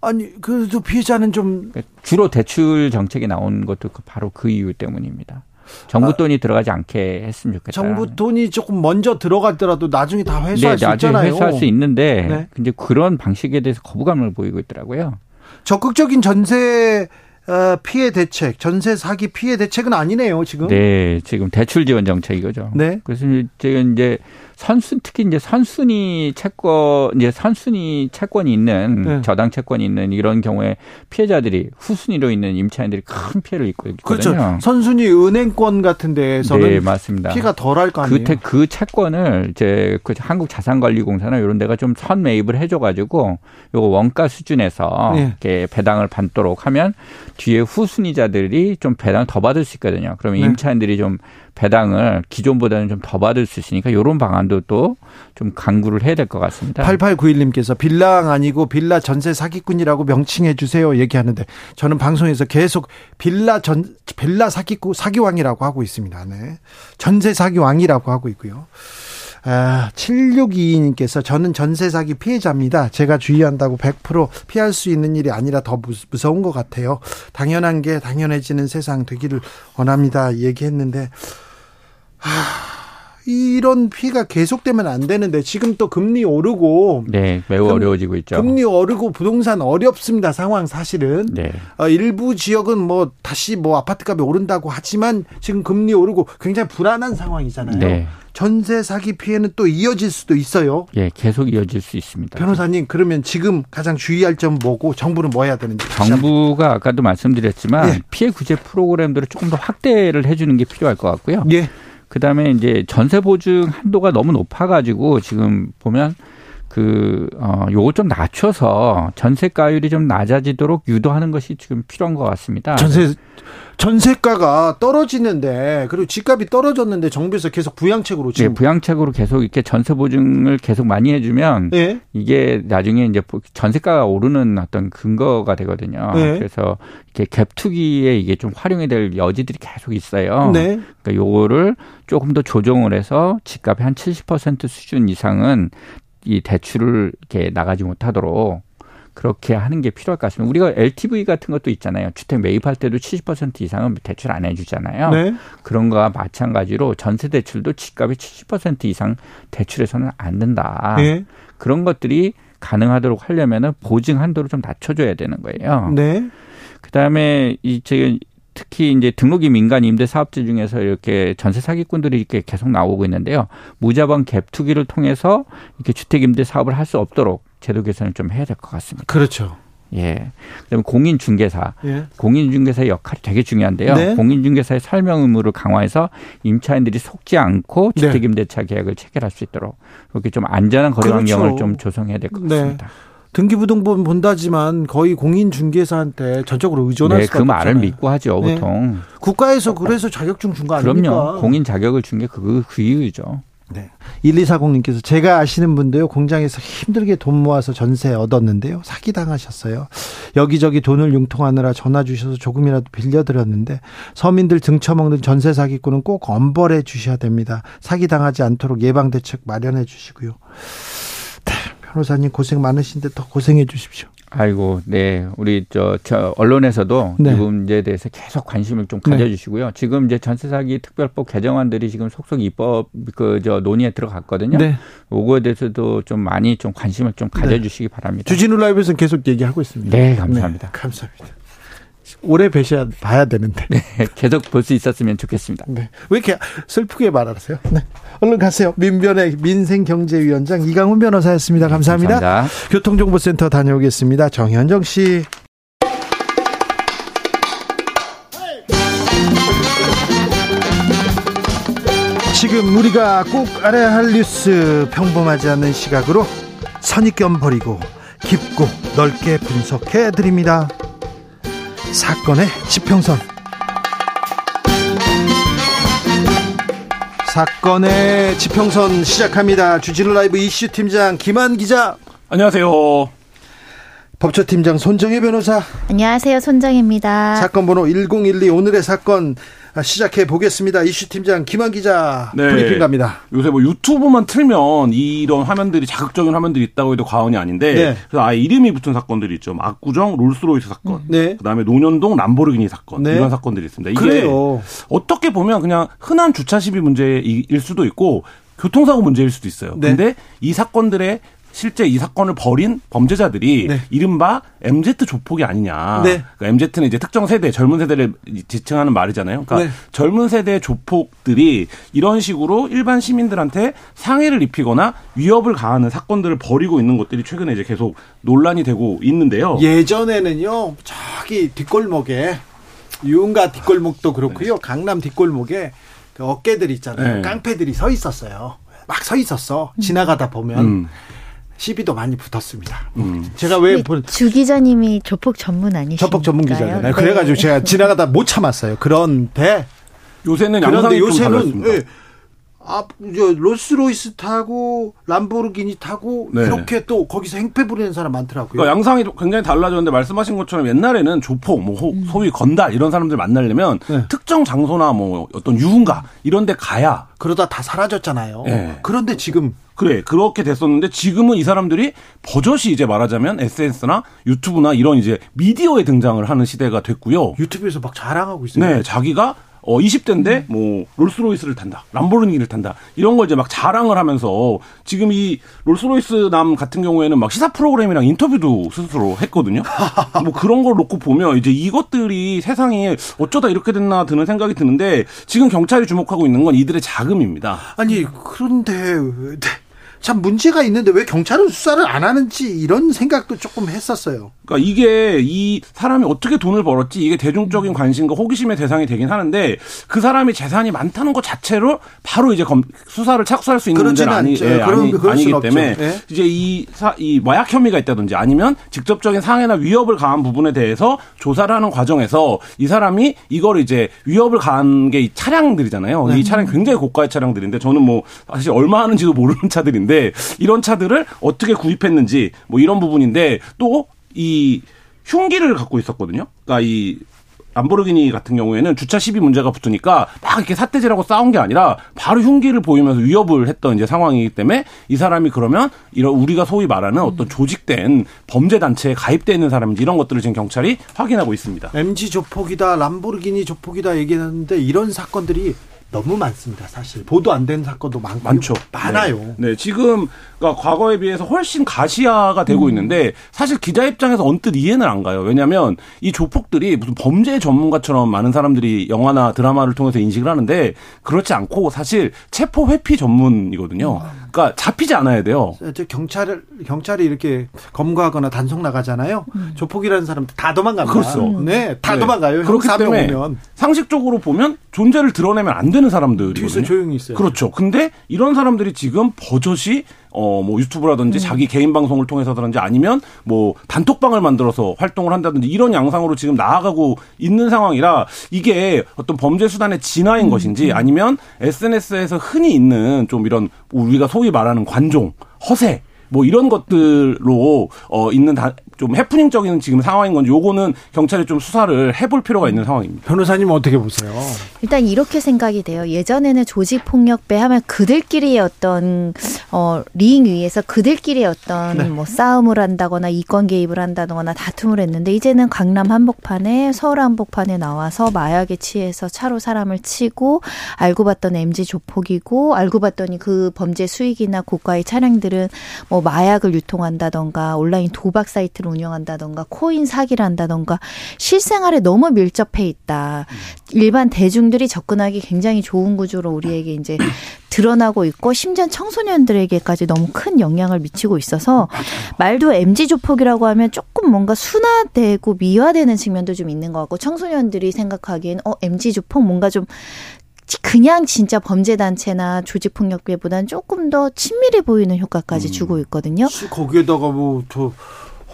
아니 그래도 피해자는 좀 주로 대출 정책이 나온 것도 그 바로 그 이유 때문입니다. 정부 아, 돈이 아, 들어가지 않게 했으면 좋겠다. 정부 돈이 조금 먼저 들어갔더라도 나중에 다 회수할 네, 수 있잖아요. 회수할 수 있는데 네. 근데 그런 방식에 대해서 거부감을 보이고 있더라고요. 적극적인 전세 어, 피해 대책, 전세 사기 피해 대책은 아니네요, 지금. 네, 지금 대출 지원 정책 이거죠. 네. 그래서 지금 이제 선순 특히 이제 선순위 채권 이제 선순위 채권이 있는 네. 저당 채권이 있는 이런 경우에 피해자들이 후순위로 있는 임차인들이 큰 피해를 입고 있거든요. 그렇죠. 선순위 은행권 같은 데에서는 네, 맞습니다. 피해가 덜할 거 아니에요. 그, 그 채권을 이제 그 한국 자산관리공사나 이런 데가 좀 선 매입을 해줘 가지고 요거 원가 수준에서 네. 이렇게 배당을 받도록 하면 뒤에 후순위자들이 좀 배당을 더 받을 수 있거든요. 그러면 네. 임차인들이 좀 배당을 기존보다는 좀 더 받을 수 있으니까 이런 방안도 또 좀 강구를 해야 될 것 같습니다. 8891님께서 빌랑 아니고 빌라 전세 사기꾼이라고 명칭해 주세요 얘기하는데 저는 방송에서 계속 빌라 전 빌라 사기꾼 사기왕이라고 하고 있습니다. 네. 전세 사기왕이라고 하고 있고요. 아, 7622님께서 저는 전세 사기 피해자입니다. 제가 주의한다고 100% 피할 수 있는 일이 아니라 더 무서운 것 같아요. 당연한 게 당연해지는 세상 되기를 원합니다. 얘기했는데, 하, 이런 피해가 계속되면 안 되는데 지금 또 금리 오르고 네 매우 금, 어려워지고 있죠. 금리 오르고 부동산 어렵습니다 상황 사실은 네. 어, 일부 지역은 뭐 다시 뭐 아파트값이 오른다고 하지만 지금 금리 오르고 굉장히 불안한 상황이잖아요. 네. 전세 사기 피해는 또 이어질 수도 있어요. 예, 계속 이어질 수 있습니다. 변호사님, 그러면 지금 가장 주의할 점 뭐고 정부는 뭐 해야 되는지 정부가 아까도 말씀드렸지만 예. 피해 구제 프로그램들을 조금 더 확대를 해주는 게 필요할 것 같고요. 예. 그다음에 이제 전세 보증 한도가 너무 높아 가지고 지금 보면 그, 어, 요거 좀 낮춰서 전세가율이 좀 낮아지도록 유도하는 것이 지금 필요한 것 같습니다. 전세, 전세가가 떨어지는데, 그리고 집값이 떨어졌는데 정부에서 계속 부양책으로 지금. 네, 부양책으로 계속 이렇게 전세 보증을 계속 많이 해주면 네. 이게 나중에 이제 전세가가 오르는 어떤 근거가 되거든요. 네. 그래서 이렇게 갭 투기에 이게 좀 활용이 될 여지들이 계속 있어요. 네. 그러니까 요거를 조금 더 조정을 해서 집값의 한 70% 수준 이상은 이 대출을 이렇게 나가지 못하도록 그렇게 하는 게 필요할 것 같습니다. 우리가 LTV 같은 것도 있잖아요. 주택 매입할 때도 70% 이상은 대출 안 해주잖아요. 네. 그런 거와 마찬가지로 전세 대출도 집값의 70% 이상 대출해서는 안 된다. 네. 그런 것들이 가능하도록 하려면은 보증 한도를 좀 낮춰줘야 되는 거예요. 네. 그다음에 이 제 특히 이제 등록이 민간 임대 사업자 중에서 이렇게 전세 사기꾼들이 이렇게 계속 나오고 있는데요. 무자본 갭 투기를 통해서 이렇게 주택 임대 사업을 할 수 없도록 제도 개선을 좀 해야 될 것 같습니다. 그렇죠. 예. 그다음에 공인중개사. 예. 공인중개사의 역할이 되게 중요한데요. 네. 공인중개사의 설명 의무를 강화해서 임차인들이 속지 않고 네. 주택임대차 계약을 체결할 수 있도록 그렇게 좀 안전한 거래 그렇죠. 환경을 좀 조성해야 될것 네. 같습니다. 네. 등기부등본 본다지만 거의 공인중개사한테 전적으로 의존할 네, 수밖에 그 말을 믿고 하죠 네. 보통. 국가에서 그래서 자격증 준 거 아닙니까? 그럼요. 공인 자격을 준 게 그 그 이유죠. 네. 1240님께서 제가 아시는 분도요, 공장에서 힘들게 돈 모아서 전세 얻었는데요, 사기당하셨어요. 여기저기 돈을 융통하느라 전화 주셔서 조금이라도 빌려드렸는데, 서민들 등쳐먹는 전세 사기꾼은 꼭 엄벌해 주셔야 됩니다. 사기당하지 않도록 예방대책 마련해 주시고요. 네, 변호사님 고생 많으신데 더 고생해 주십시오. 아이고, 네. 우리 저, 저 언론에서도 네. 이 문제에 대해서 계속 관심을 좀 네. 가져주시고요. 네. 지금 이제 전세 사기 특별법 개정안들이 지금 속속 입법 그 저 논의에 들어갔거든요. 네. 요거에 대해서도 좀 많이 좀 관심을 좀 네. 가져주시기 바랍니다. 주진우 라이브에서는 계속 얘기하고 있습니다. 네, 감사합니다. 네, 감사합니다. 오래 뵈셔야 봐야 되는데. 네, 계속 볼 수 있었으면 좋겠습니다. 네. 왜 이렇게 슬프게 말하세요? 네. 얼른 가세요. 민변의 민생경제위원장 이강훈 변호사였습니다. 감사합니다. 감사합니다. 교통정보센터 다녀오겠습니다. 정현정 씨. 지금 우리가 꼭 알아야 할 뉴스 평범하지 않은 시각으로 선입견 버리고 깊고 넓게 분석해 드립니다. 사건의 지평선. 사건의 지평선 시작합니다. 주진우 라이브 이슈 팀장 김한 기자. 안녕하세요. 법조팀장 손정혜 변호사. 안녕하세요. 손정혜입니다. 사건 번호 1012 오늘의 사건 아, 시작해 보겠습니다. 이슈 팀장 김완 기자 네. 브리핑 갑니다. 요새 뭐 유튜브만 틀면 이런 화면들이 자극적인 화면들이 있다고 해도 과언이 아닌데 네. 그래서 아예 이름이 붙은 사건들이 있죠. 뭐 압구정 롤스로이스 사건, 네. 그다음에 논현동 람보르기니 사건 네. 이런 사건들이 있습니다. 이게 그래요. 어떻게 보면 그냥 흔한 주차 시비 문제일 수도 있고 교통사고 문제일 수도 있어요. 네. 근데 이 사건들의 실제 이 사건을 벌인 범죄자들이 네. 이른바 MZ 조폭이 아니냐. 네. 그러니까 MZ는 이제 특정 세대, 젊은 세대를 지칭하는 말이잖아요. 그러니까 네. 젊은 세대 조폭들이 이런 식으로 일반 시민들한테 상해를 입히거나 위협을 가하는 사건들을 벌이고 있는 것들이 최근에 이제 계속 논란이 되고 있는데요. 예전에는요, 저기 뒷골목에 유흥가 뒷골목도 그렇고요. 네. 강남 뒷골목에 그 어깨들 있잖아요. 네. 깡패들이 서 있었어요. 막 서 있었어. 지나가다 보면. 음. 시비도 많이 붙었습니다. 음. 제가 왜 주 기자님이 조폭 전문 아니신가요? 조폭 전문 기자잖아요. 네. 그래가지고 제가 지나가다 못 참았어요. 그런데 요새는 양상이 요새는 예, 아, 저 롤스로이스 타고 람보르기니 타고 네. 이렇게 또 거기서 행패 부리는 사람 많더라고요. 그러니까 양상이 굉장히 달라졌는데 말씀하신 것처럼 옛날에는 조폭, 뭐 호, 음. 소위 건달 이런 사람들 만나려면 네. 특정 장소나 뭐 어떤 유흥가 이런 데 가야 그러다 다 사라졌잖아요. 네. 그런데 지금 그래 그렇게 됐었는데 지금은 이 사람들이 버젓이 이제 말하자면 SNS나 유튜브나 이런 이제 미디어에 등장을 하는 시대가 됐고요. 유튜브에서 막 자랑하고 있어요. 네, 자기가 어 20대인데 뭐 롤스로이스를 탄다, 람보르니를 탄다 이런 걸 이제 막 자랑을 하면서 지금 이 롤스로이스 남 같은 경우에는 막 시사 프로그램이랑 인터뷰도 스스로 했거든요. *laughs* 뭐 그런 걸 놓고 보면 이제 이것들이 세상에 어쩌다 이렇게 됐나 드는 생각이 드는데 지금 경찰이 주목하고 있는 건 이들의 자금입니다. 아니 그런데 참 문제가 있는데 왜 경찰은 수사를 안 하는지 이런 생각도 조금 했었어요. 그러니까 이게 이 사람이 어떻게 돈을 벌었지 이게 대중적인 관심과 호기심의 대상이 되긴 하는데 그 사람이 재산이 많다는 것 자체로 바로 이제 검, 수사를 착수할 수 있는 문제는 아니, 예, 아니, 아니기 때문에 예? 이제 이, 사, 이 마약 혐의가 있다든지 아니면 직접적인 상해나 위협을 가한 부분에 대해서 조사를 하는 과정에서 이 사람이 이걸 이제 위협을 가한 게 이 차량들이잖아요. 네. 이 차량 굉장히 고가의 차량들인데 저는 뭐 사실 얼마 하는지도 모르는 차들인데 있는데 이런 차들을 어떻게 구입했는지 뭐 이런 부분인데 또 이 흉기를 갖고 있었거든요. 그러니까 이 람보르기니 같은 경우에는 주차 시비 문제가 붙으니까 막 이렇게 사태질하고 싸운 게 아니라 바로 흉기를 보이면서 위협을 했던 이제 상황이기 때문에 이 사람이 그러면 이런 우리가 소위 말하는 어떤 조직된 범죄 단체에 가입돼 있는 사람인지 이런 것들을 지금 경찰이 확인하고 있습니다. MG 조폭이다, 람보르기니 조폭이다 얘기하는데 이런 사건들이 너무 많습니다. 사실 보도 안 된 사건도 많고 많죠. 많아요. 네. 네. 지금 그러니까 과거에 비해서 훨씬 가시화가 되고 음. 있는데 사실 기자 입장에서 언뜻 이해는 안 가요. 왜냐하면 이 조폭들이 무슨 범죄 전문가처럼 많은 사람들이 영화나 드라마를 통해서 인식을 하는데 그렇지 않고 사실 체포 회피 전문이거든요. 그러니까 잡히지 않아야 돼요. 경찰을 경찰이 이렇게 검거하거나 단속 나가잖아요. 음. 조폭이라는 사람 다 도망갑니다. 그렇죠. 네, 다 네. 도망가요. 그렇기 때문에 오면. 상식적으로 보면 존재를 드러내면 안 되는 사람들이 뒤에서 조용히 있어요. 그렇죠. 근데 이런 사람들이 지금 버젓이 어, 뭐 유튜브라든지 음. 자기 개인 방송을 통해서든지 아니면 뭐 단톡방을 만들어서 활동을 한다든지 이런 양상으로 지금 나아가고 있는 상황이라 이게 어떤 범죄 수단의 진화인 음. 것인지 아니면 SNS에서 흔히 있는 좀 이런 우리가 소위 말하는 관종, 허세 뭐 이런 것들로 어 있는 다, 좀 해프닝적인 지금 상황인 건지 요거는 경찰이 좀 수사를 해볼 필요가 있는 상황입니다. 변호사님 어떻게 보세요? 일단 이렇게 생각이 돼요. 예전에는 조직 폭력배 하면 그들끼리의 어떤 어 링 위에서 그들끼리 어떤 네. 뭐 싸움을 한다거나 이권 개입을 한다거나 다툼을 했는데 이제는 강남 한복판에 서울 한복판에 나와서 마약에 취해서 차로 사람을 치고 알고 봤던 MG 조폭이고 알고 봤더니 그 범죄 수익이나 고가의 차량들은 뭐 마약을 유통한다던가 온라인 도박 사이트를 운영한다던가 코인 사기를 한다던가 실생활에 너무 밀접해 있다. 일반 대중들이 접근하기 굉장히 좋은 구조로 우리에게 이제 드러나고 있고 심지어 청소년들에게까지 너무 큰 영향을 미치고 있어서 말도 MG 조폭이라고 하면 조금 뭔가 순화되고 미화되는 측면도 좀 있는 것 같고 청소년들이 생각하기엔 어 MG 조폭 뭔가 좀 그냥 진짜 범죄 단체나 조직 폭력배보다는 조금 더 친밀해 보이는 효과까지 음. 주고 있거든요. 거기에다가 뭐 저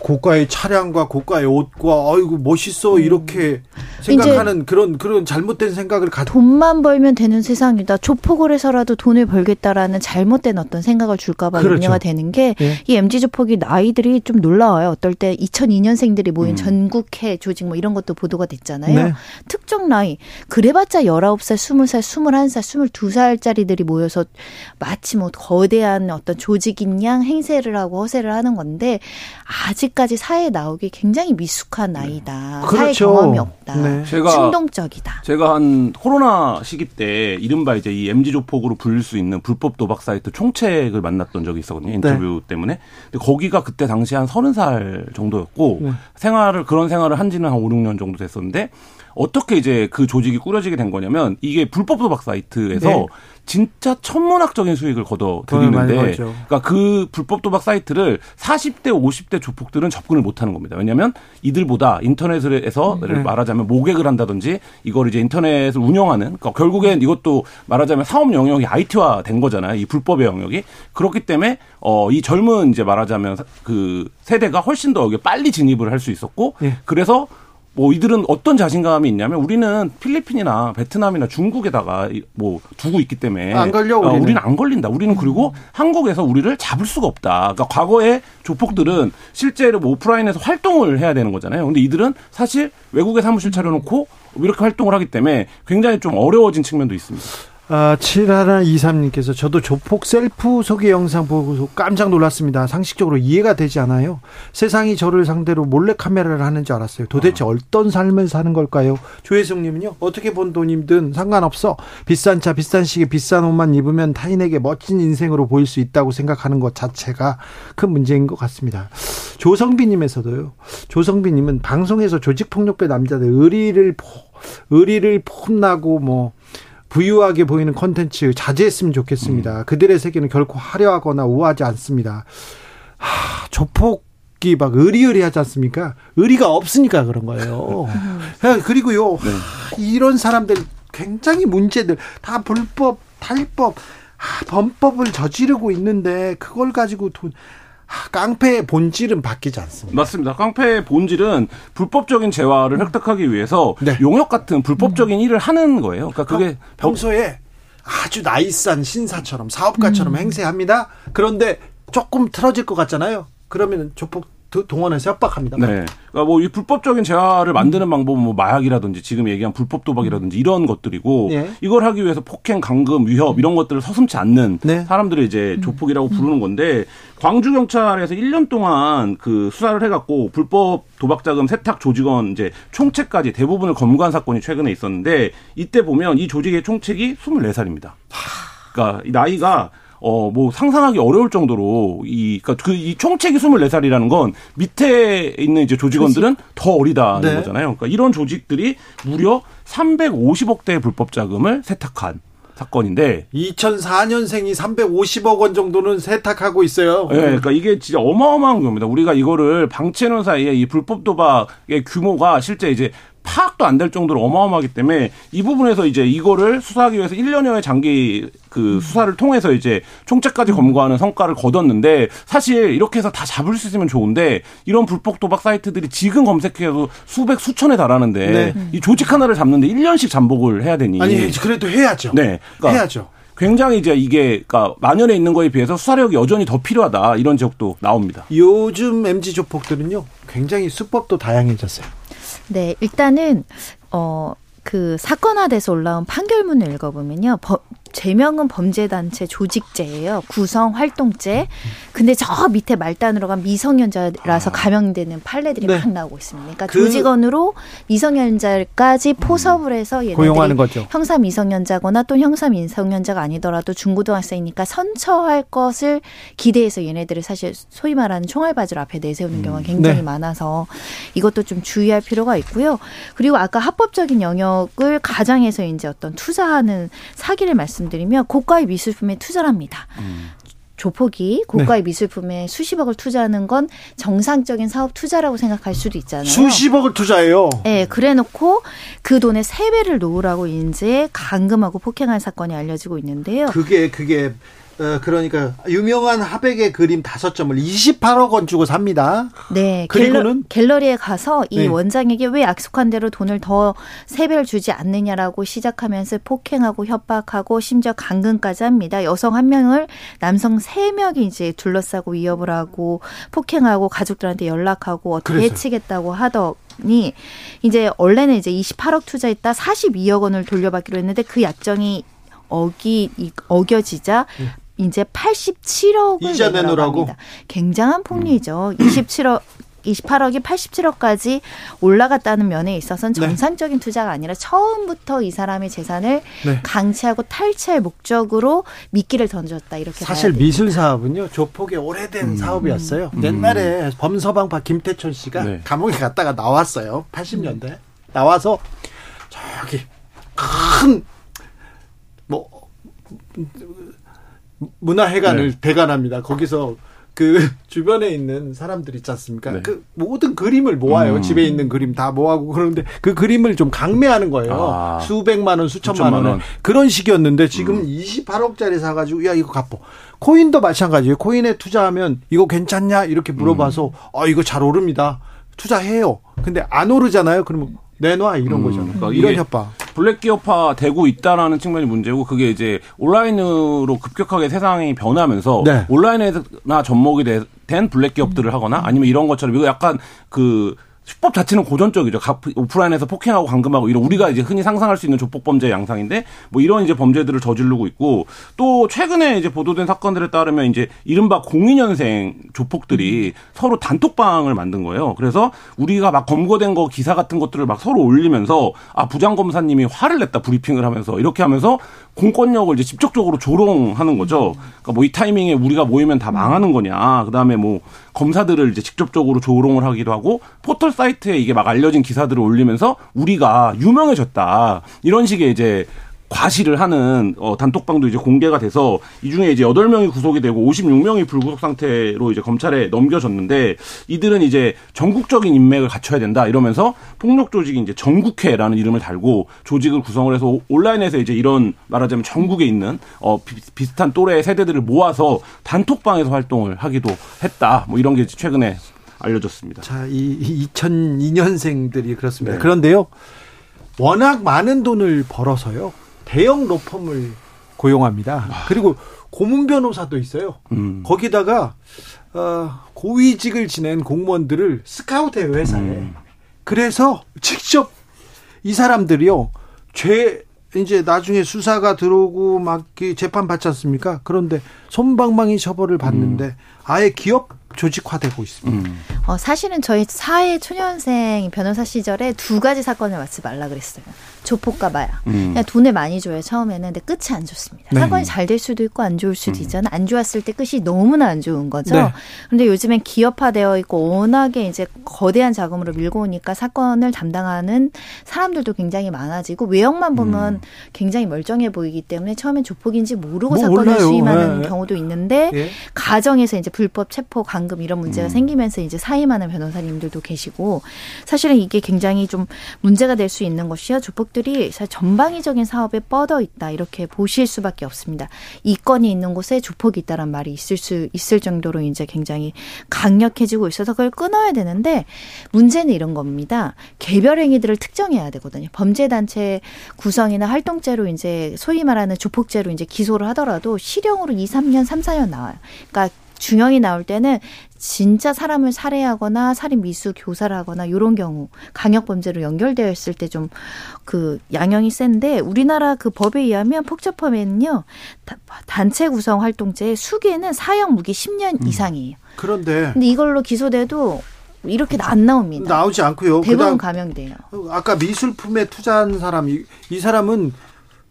고가의 차량과 고가의 옷과 아이고 멋있어 음. 이렇게 생각하는 그런 그런 잘못된 생각을 가 돈만 벌면 되는 세상이다. 조폭을 해서라도 돈을 벌겠다라는 잘못된 어떤 생각을 줄까봐 그렇죠. 염려가 되는 게이 네. MZ 조폭이 나이들이 좀 놀라워요. 어떨 때 2002년생들이 모인 음. 전국회 조직 뭐 이런 것도 보도가 됐잖아요. 네. 특정 나이 그래봤자 19살, 20살, 21살, 22살짜리들이 모여서 마치 뭐 거대한 어떤 조직인 양 행세를 하고 허세를 하는 건데 아직 아직까지 사회에 나오기 굉장히 미숙한 나이다. 네. 그렇죠. 사회 경험이 없다. 네. 제가 충동적이다. 제가 한 코로나 시기 때 이른바 이제 이 MZ 조폭으로 불릴 수 있는 불법 도박 사이트 총책을 만났던 적이 있었거든요. 인터뷰 네. 때문에. 근데 거기가 그때 당시 한 서른 살 정도였고 네. 생활을 그런 생활을 한지는 한 5, 6년 정도 됐었는데 어떻게 이제 그 조직이 꾸려지게 된 거냐면 이게 불법 도박 사이트에서 네. 진짜 천문학적인 수익을 거둬 들이는데 그러니까 그 불법 도박 사이트를 40대 50대 조폭들은 접근을 못 하는 겁니다. 왜냐하면 이들보다 인터넷에서 네. 말하자면 모객을 한다든지 이걸 이제 인터넷을 운영하는 그러니까 결국엔 이것도 말하자면 사업 영역이 IT화 된 거잖아요. 이 불법의 영역이 그렇기 때문에 어 이 젊은 이제 말하자면 그 세대가 훨씬 더 여기 빨리 진입을 할 수 있었고 네. 그래서 뭐 이들은 어떤 자신감이 있냐면 우리는 필리핀이나 베트남이나 중국에다가 뭐 두고 있기 때문에 안 걸려 우리는, 어, 우리는 안 걸린다. 우리는 그리고 음. 한국에서 우리를 잡을 수가 없다. 그러니까 과거에 조폭들은 실제로 뭐 오프라인에서 활동을 해야 되는 거잖아요. 근데 이들은 사실 외국에 사무실 차려놓고 이렇게 활동을 하기 때문에 굉장히 좀 어려워진 측면도 있습니다. 아, 7123님께서 저도 조폭 셀프 소개 영상 보고 깜짝 놀랐습니다. 상식적으로 이해가 되지 않아요. 세상이 저를 상대로 몰래 카메라를 하는 줄 알았어요. 도대체 어. 떤 삶을 사는 걸까요? 조혜숙님은요, 어떻게 번 돈이든 상관없어. 비싼 차, 비싼 시계, 비싼 옷만 입으면 타인에게 멋진 인생으로 보일 수 있다고 생각하는 것 자체가 큰 문제인 것 같습니다. 조성비님에서도요, 조성비님은 방송에서 조직폭력배 남자들 의리를, 의리를 폼나고 뭐, 부유하게 보이는 컨텐츠 자제했으면 좋겠습니다. 음. 그들의 세계는 결코 화려하거나 우아하지 않습니다. 하, 조폭이 막 의리의리하지 않습니까? 의리가 없으니까 그런 거예요. *laughs* 그리고요, 네. 하, 이런 사람들 굉장히 문제들 다 불법, 탈법, 하, 범법을 저지르고 있는데 그걸 가지고 돈 깡패의 본질은 바뀌지 않습니다. 맞습니다. 깡패의 본질은 불법적인 재화를 획득하기 위해서 네. 용역 같은 불법적인 음. 일을 하는 거예요. 그러니까 그게 평소에 아주 나이스한 신사처럼 사업가처럼 음. 행세합니다. 그런데 조금 틀어질 것 같잖아요. 그러면 조폭 동원해서 협박합니다. 네. 그러니까 뭐 이 불법적인 재화를 만드는 방법은 뭐 마약이라든지 지금 얘기한 불법 도박이라든지 이런 것들이고 네. 이걸 하기 위해서 폭행, 강금, 위협 이런 것들을 서슴지 않는 네. 사람들을 이제 조폭이라고 부르는 건데 광주 경찰에서 1년 동안 그 수사를 해갖고 불법 도박 자금 세탁 조직원 이제 총책까지 대부분을 검거한 사건이 최근에 있었는데 이때 보면 이 조직의 총책이 24살입니다. 그러니까 이 나이가 어, 뭐 상상하기 어려울 정도로 이, 그니까 그, 이 총책이 24살이라는 건 밑에 있는 이제 조직원들은 조직? 더 어리다는 네. 거잖아요. 그러니까 이런 조직들이 무려 350억 대의 불법 자금을 세탁한 사건인데 2004년생이 350억 원 정도는 세탁하고 있어요. 네, 그러니까 이게 진짜 어마어마한 겁니다. 우리가 이거를 방치해놓은 사이에 이 불법 도박의 규모가 실제 이제 파악도 안 될 정도로 어마어마하기 때문에 이 부분에서 이제 이거를 수사하기 위해서 1년여의 장기 그 수사를 통해서 이제 총책까지 검거하는 성과를 거뒀는데 사실 이렇게 해서 다 잡을 수 있으면 좋은데 이런 불법 도박 사이트들이 지금 검색해도 수백 수천에 달하는데 네. 이 조직 하나를 잡는데 1년씩 잠복을 해야 되니 아니 그래도 해야죠. 네. 그러니까 해야죠. 굉장히 이제 이게 그러니까 만연에 있는 거에 비해서 수사력이 여전히 더 필요하다 이런 지적도 나옵니다. 요즘 MZ 조폭들은요 굉장히 수법도 다양해졌어요. 네, 일단은 어. 그 사건화돼서 올라온 판결문을 읽어보면요. 제명은 범죄단체 조직죄예요. 구성 활동죄. 근데 저 밑에 말단으로 간 미성년자라서 아. 감형되는 판례들이 네. 막 나오고 있습니다. 그러니까 그 조직원으로 미성년자까지 음. 포섭을 해서 고용하는 거죠. 형사 미성년자거나 또 형사 미성년자가 아니더라도 중고등학생이니까 선처할 것을 기대해서 얘네들을 사실 소위 말하는 총알바지로 앞에 내세우는 경우가 음. 굉장히 네. 많아서 이것도 좀 주의할 필요가 있고요. 그리고 아까 합법적인 영역을 가장해서 이제 어떤 투자하는 사기를 말씀 말씀드리면 고가의 미술품에 투자를 합니다. 음. 조폭이 고가의 네. 미술품에 수십억을 투자하는 건 정상적인 사업 투자라고 생각할 수도 있잖아요. 수십억을 투자해요. 네, 그래놓고 그 돈의 세 배를 놓으라고 이제 감금하고 폭행한 사건이 알려지고 있는데요. 그게 그게 어, 그러니까 유명한 하백의 그림 다섯 점을 28억 원 주고 삽니다. 네. 그리고는 갤러, 리에 가서 이 네. 원장에게 왜 약속한 대로 돈을 더 세 배를 주지 않느냐라고 시작하면서 폭행하고 협박하고 심지어 감금까지 합니다. 여성 한 명을 남성 세 명이 이제 둘러싸고 위협을 하고 폭행하고 가족들한테 연락하고 어떻게 그래서. 해치겠다고 하더 니 이제 원래는 이제 28억 투자했다 42억 원을 돌려받기로 했는데 그 약정이 어기 어겨지자 음. 이제 87억을 이자 내놓으라고 굉장한 폭리죠. 음. 27억 28억이 87억까지 올라갔다는 면에 있어서는 네. 정상적인 네. 투자가 아니라 처음부터 이 사람의 재산을 네. 강취하고 탈취할 목적으로 미끼를 던졌다 이렇게 사실 미술 사업은요 조폭의 오래된 음. 사업이었어요. 음. 옛날에 범서방파 김태천 씨가 네. 감옥에 갔다가 나왔어요. 80년대 나와서 저기 큰뭐 문화회관을 네. 대관합니다. 거기서 그 *laughs* 주변에 있는 사람들 있지 않습니까? 네. 그 모든 그림을 모아요. 음. 집에 있는 그림 다 모아고 그러는데 그 그림을 좀 강매하는 거예요. 아. 수백만 원, 수천만, 수천만 원. 그런 식이었는데 지금 음. 28억짜리 사가지고 야 이거 갚어. 코인도 마찬가지예요. 코인에 투자하면 이거 괜찮냐 이렇게 물어봐서 음. 아 이거 잘 오릅니다. 투자해요. 근데 안 오르잖아요. 그러면 내놔 이런 음. 거잖아요. 그러니까 이런 협박. 블랙 기업화 되고 있다라는 측면이 문제고 그게 이제 온라인으로 급격하게 세상이 변하면서 네. 온라인에나 접목이 된 블랙 기업들을 하거나 아니면 이런 것처럼 이거 약간 그 수법 자체는 고전적이죠. 오프라인에서 폭행하고 감금하고 이런 우리가 이제 흔히 상상할 수 있는 조폭 범죄 양상인데 뭐 이런 이제 범죄들을 저지르고 있고 또 최근에 이제 보도된 사건들에 따르면 이제 이른바 02년생 조폭들이 서로 단톡방을 만든 거예요. 그래서 우리가 막 검거된 거 기사 같은 것들을 막 서로 올리면서 아 부장 검사님이 화를 냈다 브리핑을 하면서 이렇게 하면서 공권력을 이제 직접적으로 조롱하는 거죠. 그러니까 뭐 이 타이밍에 우리가 모이면 다 망하는 거냐. 그다음에 뭐 검사들을 이제 직접적으로 조롱을 하기도 하고 포털 사이트에 이게 막 알려진 기사들을 올리면서 우리가 유명해졌다. 이런 식의 이제 과시를 하는 어, 단톡방도 이제 공개가 돼서 이 중에 이제 8명이 구속이 되고 56명이 불구속 상태로 이제 검찰에 넘겨졌는데 이들은 이제 전국적인 인맥을 갖춰야 된다 이러면서 폭력 조직이 이제 전국회라는 이름을 달고 조직을 구성을 해서 온라인에서 이제 이런 말하자면 전국에 있는 어 비, 슷한 또래 세대들을 모아서 단톡방에서 활동을 하기도 했다. 뭐 이런 게 최근에 알려졌습니다. 자, 이 2002년생들이 그렇습니다. 네. 그런데요. 워낙 많은 돈을 벌어서요. 대형 로펌을 고용합니다. 그리고 고문 변호사도 있어요. 음. 거기다가 어, 고위직을 지낸 공무원들을 스카우트해요 회사에. 음. 그래서 직접 이 사람들이요 죄 이제 나중에 수사가 들어오고 막 재판 받지 않습니까? 그런데 손방망이 처벌을 받는데 음. 아예 기업 조직화되고 있습니다. 음. 어, 사실은 저희 사회 초년생 변호사 시절에 두 가지 사건을 맞지 말라 그랬어요. 마약. 음. 그냥 돈을 많이 줘요 처음에는. 근데 끝이 안 좋습니다. 네. 사건이 잘 될 수도 있고 안 좋을 수도 음. 있잖아. 안 좋았을 때 끝이 너무나 안 좋은 거죠. 네. 근데 요즘엔 기업화되어 있고 워낙에 이제 거대한 자금으로 밀고 오니까 사건을 담당하는 사람들도 굉장히 많아지고 외형만 보면 음. 굉장히 멀쩡해 보이기 때문에 처음엔 조폭인지 모르고 뭐 사건을 몰라요. 수임하는 네. 경우도 있는데 예. 가정에서 이제 불법 체포 강금 이런 문제가 음. 생기면서 이제 사임하는 변호사님들도 계시고 사실은 이게 굉장히 좀 문제가 될 수 있는 것이요. 조폭 것들이 전방위적인 사업에 뻗어 있다 이렇게 보실 수밖에 없습니다. 이건이 있는 곳에 조폭이 있다란 말이 있을 수 있을 정도로 이제 굉장히 강력해지고 있어서 그걸 끊어야 되는데 문제는 이런 겁니다. 개별 행위들을 특정해야 되거든요. 범죄 단체 구성이나 활동죄로 이제 소위 말하는 조폭죄로 이제 기소를 하더라도 실형으로 2, 3년, 3, 4년 나와요. 그러니까 중형이 나올 때는 진짜 사람을 살해하거나 살인 미수 교사를 하거나 요런 경우 강력 범죄로 연결되어 있을 때 좀 그 양형이 센데 우리나라 그 법에 의하면 폭처범에는요 단체 구성 활동죄의 수계는 사형 무기 10년 음. 이상이에요. 그런데 근데 이걸로 기소돼도 이렇게 안 나옵니다. 나오지 않고요. 대부분 감형돼요. 아까 미술품에 투자한 사람 이, 이 사람은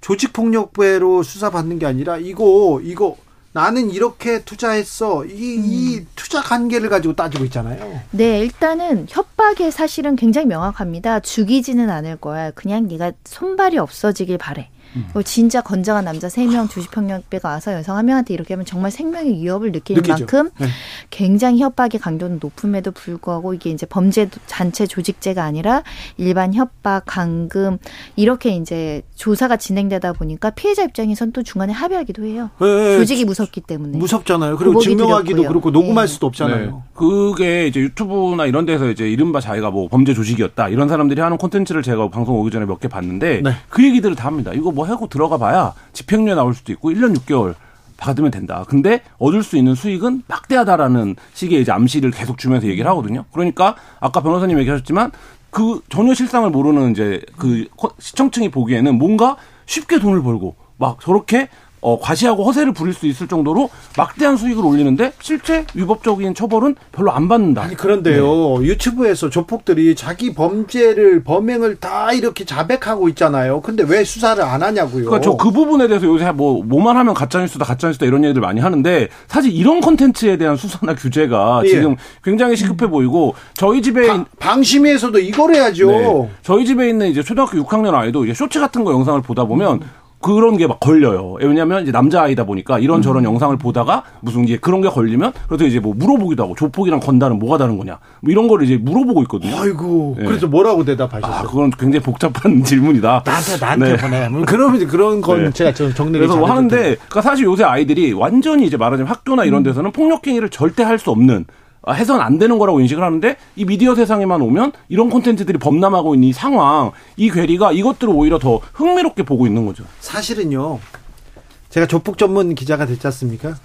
조직폭력배로 수사받는 게 아니라 이거 이거 나는 이렇게 투자했어. 이, 음. 이 투자 관계를 가지고 따지고 있잖아요. 네, 일단은 협박의 사실은 굉장히 명확합니다. 죽이지는 않을 거야. 그냥 네가 손발이 없어지길 바래. 음. 진짜 건장한 남자 3명 주식평력배가 와서 여성 한 명한테 이렇게 하면 정말 생명의 위협을 느끼는 느끼죠. 만큼 네. 굉장히 협박의 강도는 높음에도 불구하고 이게 이제 범죄 단체 조직죄가 아니라 일반 협박, 강금 이렇게 이제 조사가 진행되다 보니까 피해자 입장에선 또 중간에 합의하기도 해요. 네, 조직이 무섭기 때문에. 무섭잖아요. 그리고 증명하기도 두렵고요. 그렇고 녹음할 네. 수도 없잖아요. 네. 그게 이제 유튜브나 이런 데서 이제 이른바 자기가 뭐 범죄 조직이었다 이런 사람들이 하는 콘텐츠를 제가 방송 오기 전에 몇 개 봤는데 네. 그 얘기들을 다 합니다. 이거 뭐 하고 들어가 봐야 집행유예 나올 수도 있고 1년 6개월 받으면 된다. 근데 얻을 수 있는 수익은 막대하다라는 식의 이제 암시를 계속 주면서 얘기를 하거든요. 그러니까 아까 변호사님 얘기하셨지만 그 전혀 실상을 모르는 이제 그 시청층이 보기에는 뭔가 쉽게 돈을 벌고 막 저렇게 어, 과시하고 허세를 부릴 수 있을 정도로 막대한 수익을 올리는데 실제 위법적인 처벌은 별로 안 받는다. 아니 그런데요 네. 유튜브에서 조폭들이 자기 범죄를 범행을 다 이렇게 자백하고 있잖아요. 근데 왜 수사를 안 하냐고요. 그러니까 저 그 부분에 대해서 요새 뭐 뭐만 하면 가짜 뉴스다 가짜 뉴스다 이런 얘기들 많이 하는데 사실 이런 콘텐츠에 대한 수사나 규제가 예. 지금 굉장히 시급해 보이고 저희 집에 바, 방심위에서도 이걸 해야죠. 네. 저희 집에 있는 이제 초등학교 6학년 아이도 이제 쇼츠 같은 거 영상을 보다 보면 음. 그런 게 막 걸려요. 왜냐하면 이제 남자 아이다 보니까 이런 저런 음. 영상을 보다가 무슨 이제 그런 게 걸리면 그래서 이제 뭐 물어보기도 하고 조폭이랑 건달은 뭐가 다른 거냐 뭐 이런 거를 이제 물어보고 있거든요. 아이고. 네. 그래서 뭐라고 대답하셨어요? 아, 그건 굉장히 복잡한 *laughs* 질문이다. 나한테 나한테 네. 보내. 뭐 그러면 이제 그런 건 네. 제가 좀 정리를 그래서 뭐 하는데 그러니까 사실 요새 아이들이 완전히 이제 말하자면 학교나 이런 음. 데서는 음. 폭력 행위를 절대 할 수 없는 아, 해선 안 되는 거라고 인식을 하는데 이 미디어 세상에만 오면 이런 콘텐츠들이 범람하고 있는 이 상황, 이 괴리가 이것들을 오히려 더 흥미롭게 보고 있는 거죠. 사실은요. 제가 조폭 전문 기자가 됐지 않습니까?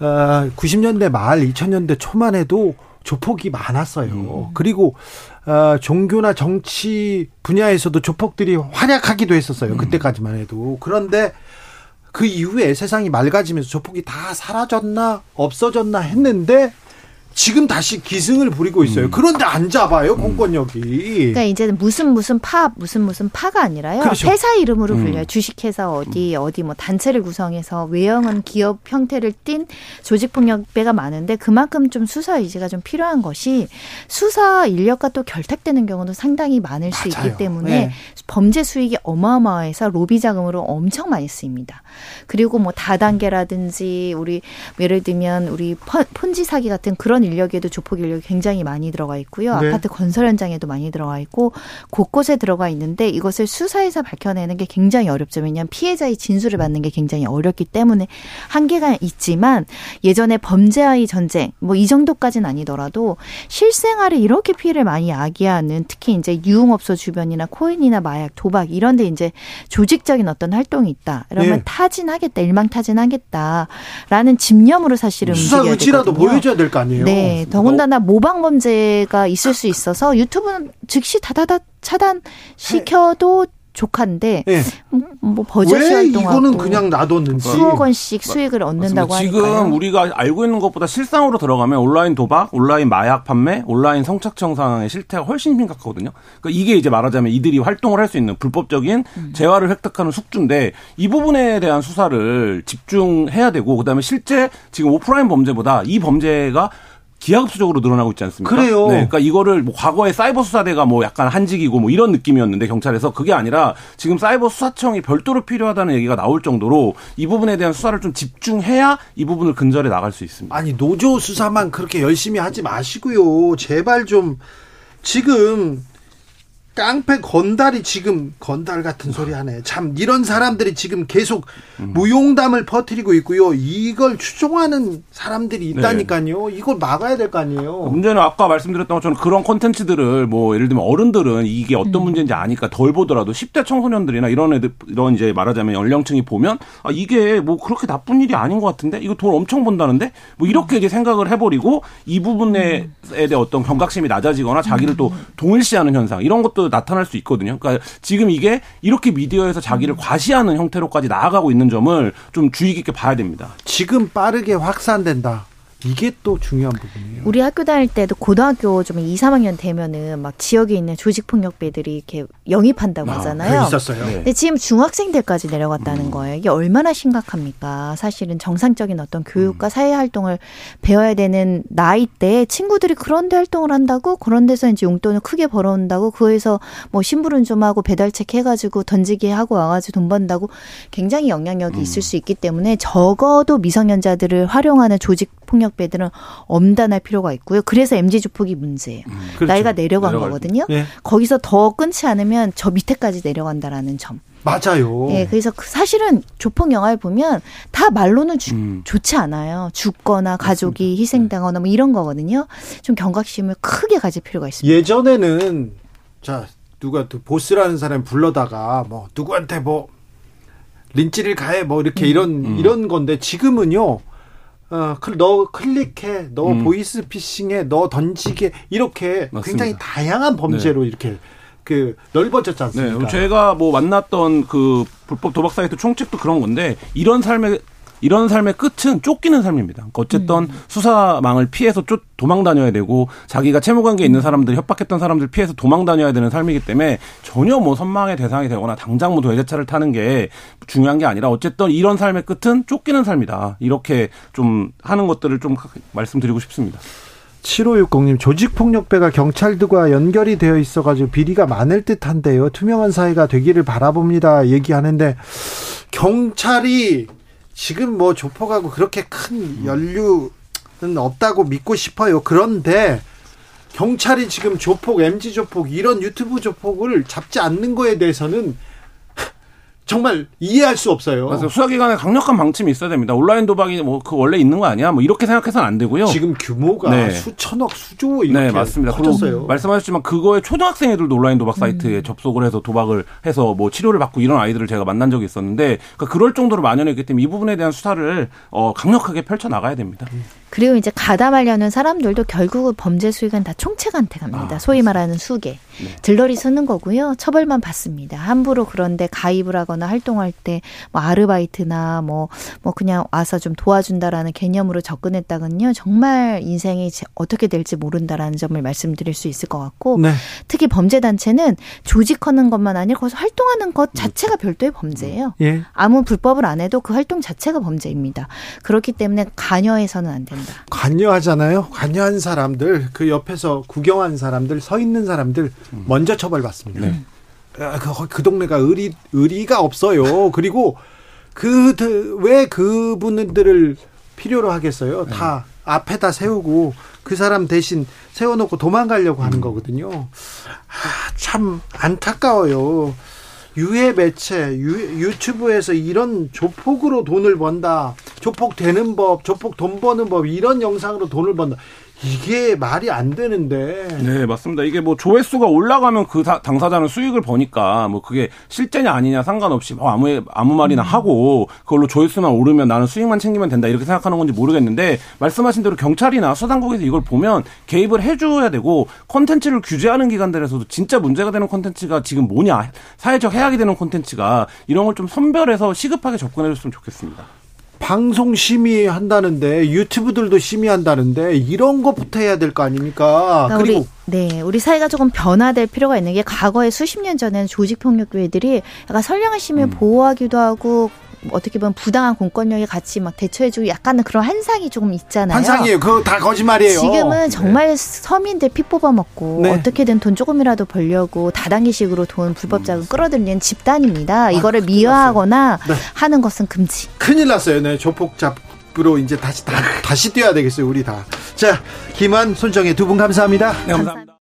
어, 90년대 말 2000년대 초만 해도 조폭이 많았어요. 음. 그리고 어, 종교나 정치 분야에서도 조폭들이 활약하기도 했었어요. 음. 그때까지만 해도. 그런데 그 이후에 세상이 맑아지면서 조폭이 다 사라졌나 없어졌나 했는데 지금 다시 기승을 부리고 있어요. 음. 그런데 안 잡아요 음. 공권력이. 그러니까 이제는 무슨 무슨 파 무슨 무슨 파가 아니라요. 그렇죠. 회사 이름으로 음. 불려요. 주식회사 어디 음. 어디 뭐 단체를 구성해서 외형은 기업 형태를 띈 조직 폭력배가 많은데 그만큼 좀 수사 의지가 좀 필요한 것이 수사 인력과 또 결탁되는 경우도 상당히 많을 맞아요. 수 있기 때문에 네. 범죄 수익이 어마어마해서 로비 자금으로 엄청 많이 쓰입니다. 그리고 뭐 다단계라든지 우리 예를 들면 우리 펀지 사기 같은 그런 인력에도 조폭 인력이 굉장히 많이 들어가 있고요. 네. 아파트 건설 현장에도 많이 들어가 있고 곳곳에 들어가 있는데 이것을 수사에서 밝혀내는 게 굉장히 어렵죠. 왜냐하면 피해자의 진술을 받는 게 굉장히 어렵기 때문에 한계가 있지만 예전에 범죄와의 전쟁 뭐 이 정도까지는 아니더라도 실생활에 이렇게 피해를 많이 야기하는 특히 이제 유흥업소 주변이나 코인이나 마약, 도박 이런 데 이제 조직적인 어떤 활동이 있다. 이러면 네. 타진하겠다, 일망타진하겠다라는 집념으로 사실은 수사 의지라도 보여줘야 될 거 아니에요. 네, 더군다나 모방 범죄가 있을 수 있어서 유튜브는 즉시 다다다 차단 시켜도 조카인데 네. 뭐 버젓이 활동하고 이거는 그냥 놔뒀는지 수억 원씩 수익을 얻는다고 하니까 지금 우리가 알고 있는 것보다 실상으로 들어가면 온라인 도박, 온라인 마약 판매, 온라인 성착취 상의 실태가 훨씬 심각하거든요. 그러니까 이게 이제 말하자면 이들이 활동을 할 수 있는 불법적인 음. 재화를 획득하는 숙주인데 이 부분에 대한 수사를 집중해야 되고 그다음에 실제 지금 오프라인 범죄보다 이 범죄가 기하급수적으로 늘어나고 있지 않습니까? 그래요. 네, 그러니까 이거를 뭐 과거에 사이버 수사대가 뭐 약간 한직이고 뭐 이런 느낌이었는데 경찰에서 그게 아니라 지금 사이버 수사청이 별도로 필요하다는 얘기가 나올 정도로 이 부분에 대한 수사를 좀 집중해야 이 부분을 근절해 나갈 수 있습니다. 아니 노조 수사만 그렇게 열심히 하지 마시고요. 제발 좀 지금 깡패 건달이 지금 건달 같은 소리 하네. 참 이런 사람들이 지금 계속 음. 무용담을 퍼뜨리고 있고요. 이걸 추종하는 사람들이 네. 있다니까요. 네. 이걸 막아야 될 거 아니에요. 문제는 아까 말씀드렸던 것처럼 그런 콘텐츠들을 뭐 예를 들면 어른들은 이게 어떤 음. 문제인지 아니까 덜 보더라도 10대 청소년들이나 이런 애들 이런 이제 말하자면 연령층이 보면 아 이게 뭐 그렇게 나쁜 일이 아닌 것 같은데 이거 돈 엄청 번다는데 뭐 이렇게 음. 이제 생각을 해버리고 이 부분에 음. 대해 어떤 경각심이 낮아지거나 자기를 또 음. 동일시하는 현상 이런 것도 나타날 수 있거든요. 그러니까 지금 이게 이렇게 미디어에서 자기를 음. 과시하는 형태로까지 나아가고 있는 점을 좀 주의 깊게 봐야 됩니다. 지금 빠르게 확산된다. 이게 또 중요한 부분이에요. 우리 학교 다닐 때도 고등학교 좀 2, 3학년 되면은 막 지역에 있는 조직폭력배들이 이렇게 영입한다고 아, 하잖아요. 있었어요. 네. 근데 지금 중학생들까지 내려갔다는 음. 거예요. 이게 얼마나 심각합니까? 사실은 정상적인 어떤 교육과 음. 사회 활동을 배워야 되는 나이 때 친구들이 그런 데 활동을 한다고 그런 데서 이제 용돈을 크게 벌어온다고 그에서 뭐 심부름 좀 하고 배달책 해가지고 던지기 하고 와가지고 돈 번다고 굉장히 영향력이 음. 있을 수 있기 때문에 적어도 미성년자들을 활용하는 조직 폭력 배들은 엄단할 필요가 있고요. 그래서 MZ 조폭이 문제예요. 음, 그렇죠. 나이가 내려간 내려갈... 거거든요. 네. 거기서 더 끊지 않으면 저 밑에까지 내려간다라는 점. 맞아요. 예, 그래서 그 사실은 조폭 영화를 보면 다 말로는 주, 음. 좋지 않아요. 죽거나 가족이 맞습니다. 희생당하거나 뭐 이런 거거든요. 좀 경각심을 크게 가질 필요가 있습니다. 예전에는 자 누가 또 보스라는 사람 불러다가 뭐 누구한테 뭐 린치를 가해 뭐 이렇게 음. 이런 음. 이런 건데 지금은요. 어, 너 클릭해, 너 음. 보이스 피싱해, 너 던지게 이렇게 맞습니다. 굉장히 다양한 범죄로 네. 이렇게 그 넓어졌지 않습니까? 네, 제가 뭐 만났던 그 불법 도박 사이트 총책도 그런 건데 이런 삶의 이런 삶의 끝은 쫓기는 삶입니다. 그러니까 어쨌든 음. 수사망을 피해서 쫓 도망 다녀야 되고 자기가 채무 관계에 있는 사람들 협박했던 사람들 피해서 도망 다녀야 되는 삶이기 때문에 전혀 뭐 선망의 대상이 되거나 당장 뭐 외제차를 타는 게 중요한 게 아니라 어쨌든 이런 삶의 끝은 쫓기는 삶이다. 이렇게 좀 하는 것들을 좀 말씀드리고 싶습니다. 7560님 조직폭력배가 경찰들과 연결이 되어 있어가지고 비리가 많을 듯한데요. 투명한 사회가 되기를 바라봅니다. 얘기하는데 경찰이 지금 뭐 조폭하고 그렇게 큰 연류는 없다고 믿고 싶어요. 그런데 경찰이 지금 조폭, MG 조폭 이런 유튜브 조폭을 잡지 않는 거에 대해서는 정말 이해할 수 없어요. 맞아요. 수사기관에 강력한 방침이 있어야 됩니다. 온라인 도박이 뭐 그 원래 있는 거 아니야? 뭐 이렇게 생각해서는 안 되고요. 지금 규모가 네. 수천억, 수조 이렇게 네, 맞습니다. 커졌어요. 말씀하셨지만 그거에 초등학생 애들도 온라인 도박 사이트에 음. 접속을 해서 도박을 해서 뭐 치료를 받고 이런 아이들을 제가 만난 적이 있었는데 그러니까 그럴 정도로 만연했기 때문에 이 부분에 대한 수사를 어, 강력하게 펼쳐 나가야 됩니다. 음. 그리고 이제 가담하려는 사람들도 결국은 범죄 수익은 다 총책한테 갑니다. 아, 소위 말하는 수계. 네. 들러리 쓰는 거고요. 처벌만 받습니다. 함부로 그런데 가입을 하거나 활동할 때 뭐 아르바이트나 뭐뭐 뭐 그냥 와서 좀 도와준다라는 개념으로 접근했다군요. 정말 인생이 어떻게 될지 모른다라는 점을 말씀드릴 수 있을 것 같고 네. 특히 범죄 단체는 조직하는 것만 아니라 거기서 활동하는 것 자체가 별도의 범죄예요. 예. 아무 불법을 안 해도 그 활동 자체가 범죄입니다. 그렇기 때문에 관여해서는 안 된다. 관여하잖아요. 관여한 사람들 그 옆에서 구경한 사람들 서 있는 사람들 음. 먼저 처벌받습니다. 네. 아, 그, 그 동네가 의리 의리가 없어요. 그리고 그왜 그분들을 필요로 하겠어요? 다 네. 앞에다 세우고 그 사람 대신 세워놓고 도망가려고 하는 거거든요. 아, 참 안타까워요. 유해 매체, 유, 유튜브에서 이런 조폭으로 돈을 번다, 조폭 되는 법, 조폭 돈 버는 법, 이런 영상으로 돈을 번다. 이게 말이 안 되는데. 네, 맞습니다. 이게 뭐 조회수가 올라가면 그 당사자는 수익을 버니까 뭐 그게 실제냐 아니냐 상관없이 뭐 아무 아무 말이나 음. 하고 그걸로 조회수만 오르면 나는 수익만 챙기면 된다 이렇게 생각하는 건지 모르겠는데 말씀하신 대로 경찰이나 수당국에서 이걸 보면 개입을 해줘야 되고 콘텐츠를 규제하는 기관들에서도 진짜 문제가 되는 콘텐츠가 지금 뭐냐 사회적 해악이 되는 콘텐츠가 이런 걸 좀 선별해서 시급하게 접근해줬으면 좋겠습니다. 방송 심의한다는데 유튜브들도 심의한다는데 이런 것부터 해야 될 거 아닙니까? 그러니까 그리고 우리, 네, 우리 사회가 조금 변화될 필요가 있는 게 과거에 수십 년 전에는 조직 폭력 교회들이 약간 선량한 시민을 음. 보호하기도 하고 어떻게 보면 부당한 공권력에 같이 막 대처해주고 약간은 그런 한상이 조금 있잖아요. 한상이에요. 그거 다 거짓말이에요. 지금은 네. 정말 네. 서민들 피 뽑아먹고 네. 어떻게든 돈 조금이라도 벌려고 다단계식으로 돈 불법 자금 음. 끌어들이는 집단입니다. 아, 이거를 미화하거나 네. 하는 것은 금지. 큰일 났어요. 네, 조폭 잡으로 이제 다시 다, 다시 뛰어야 되겠어요. 우리 다. 자, 김한, 손정혜 두분 감사합니다. 네, 감사합니다.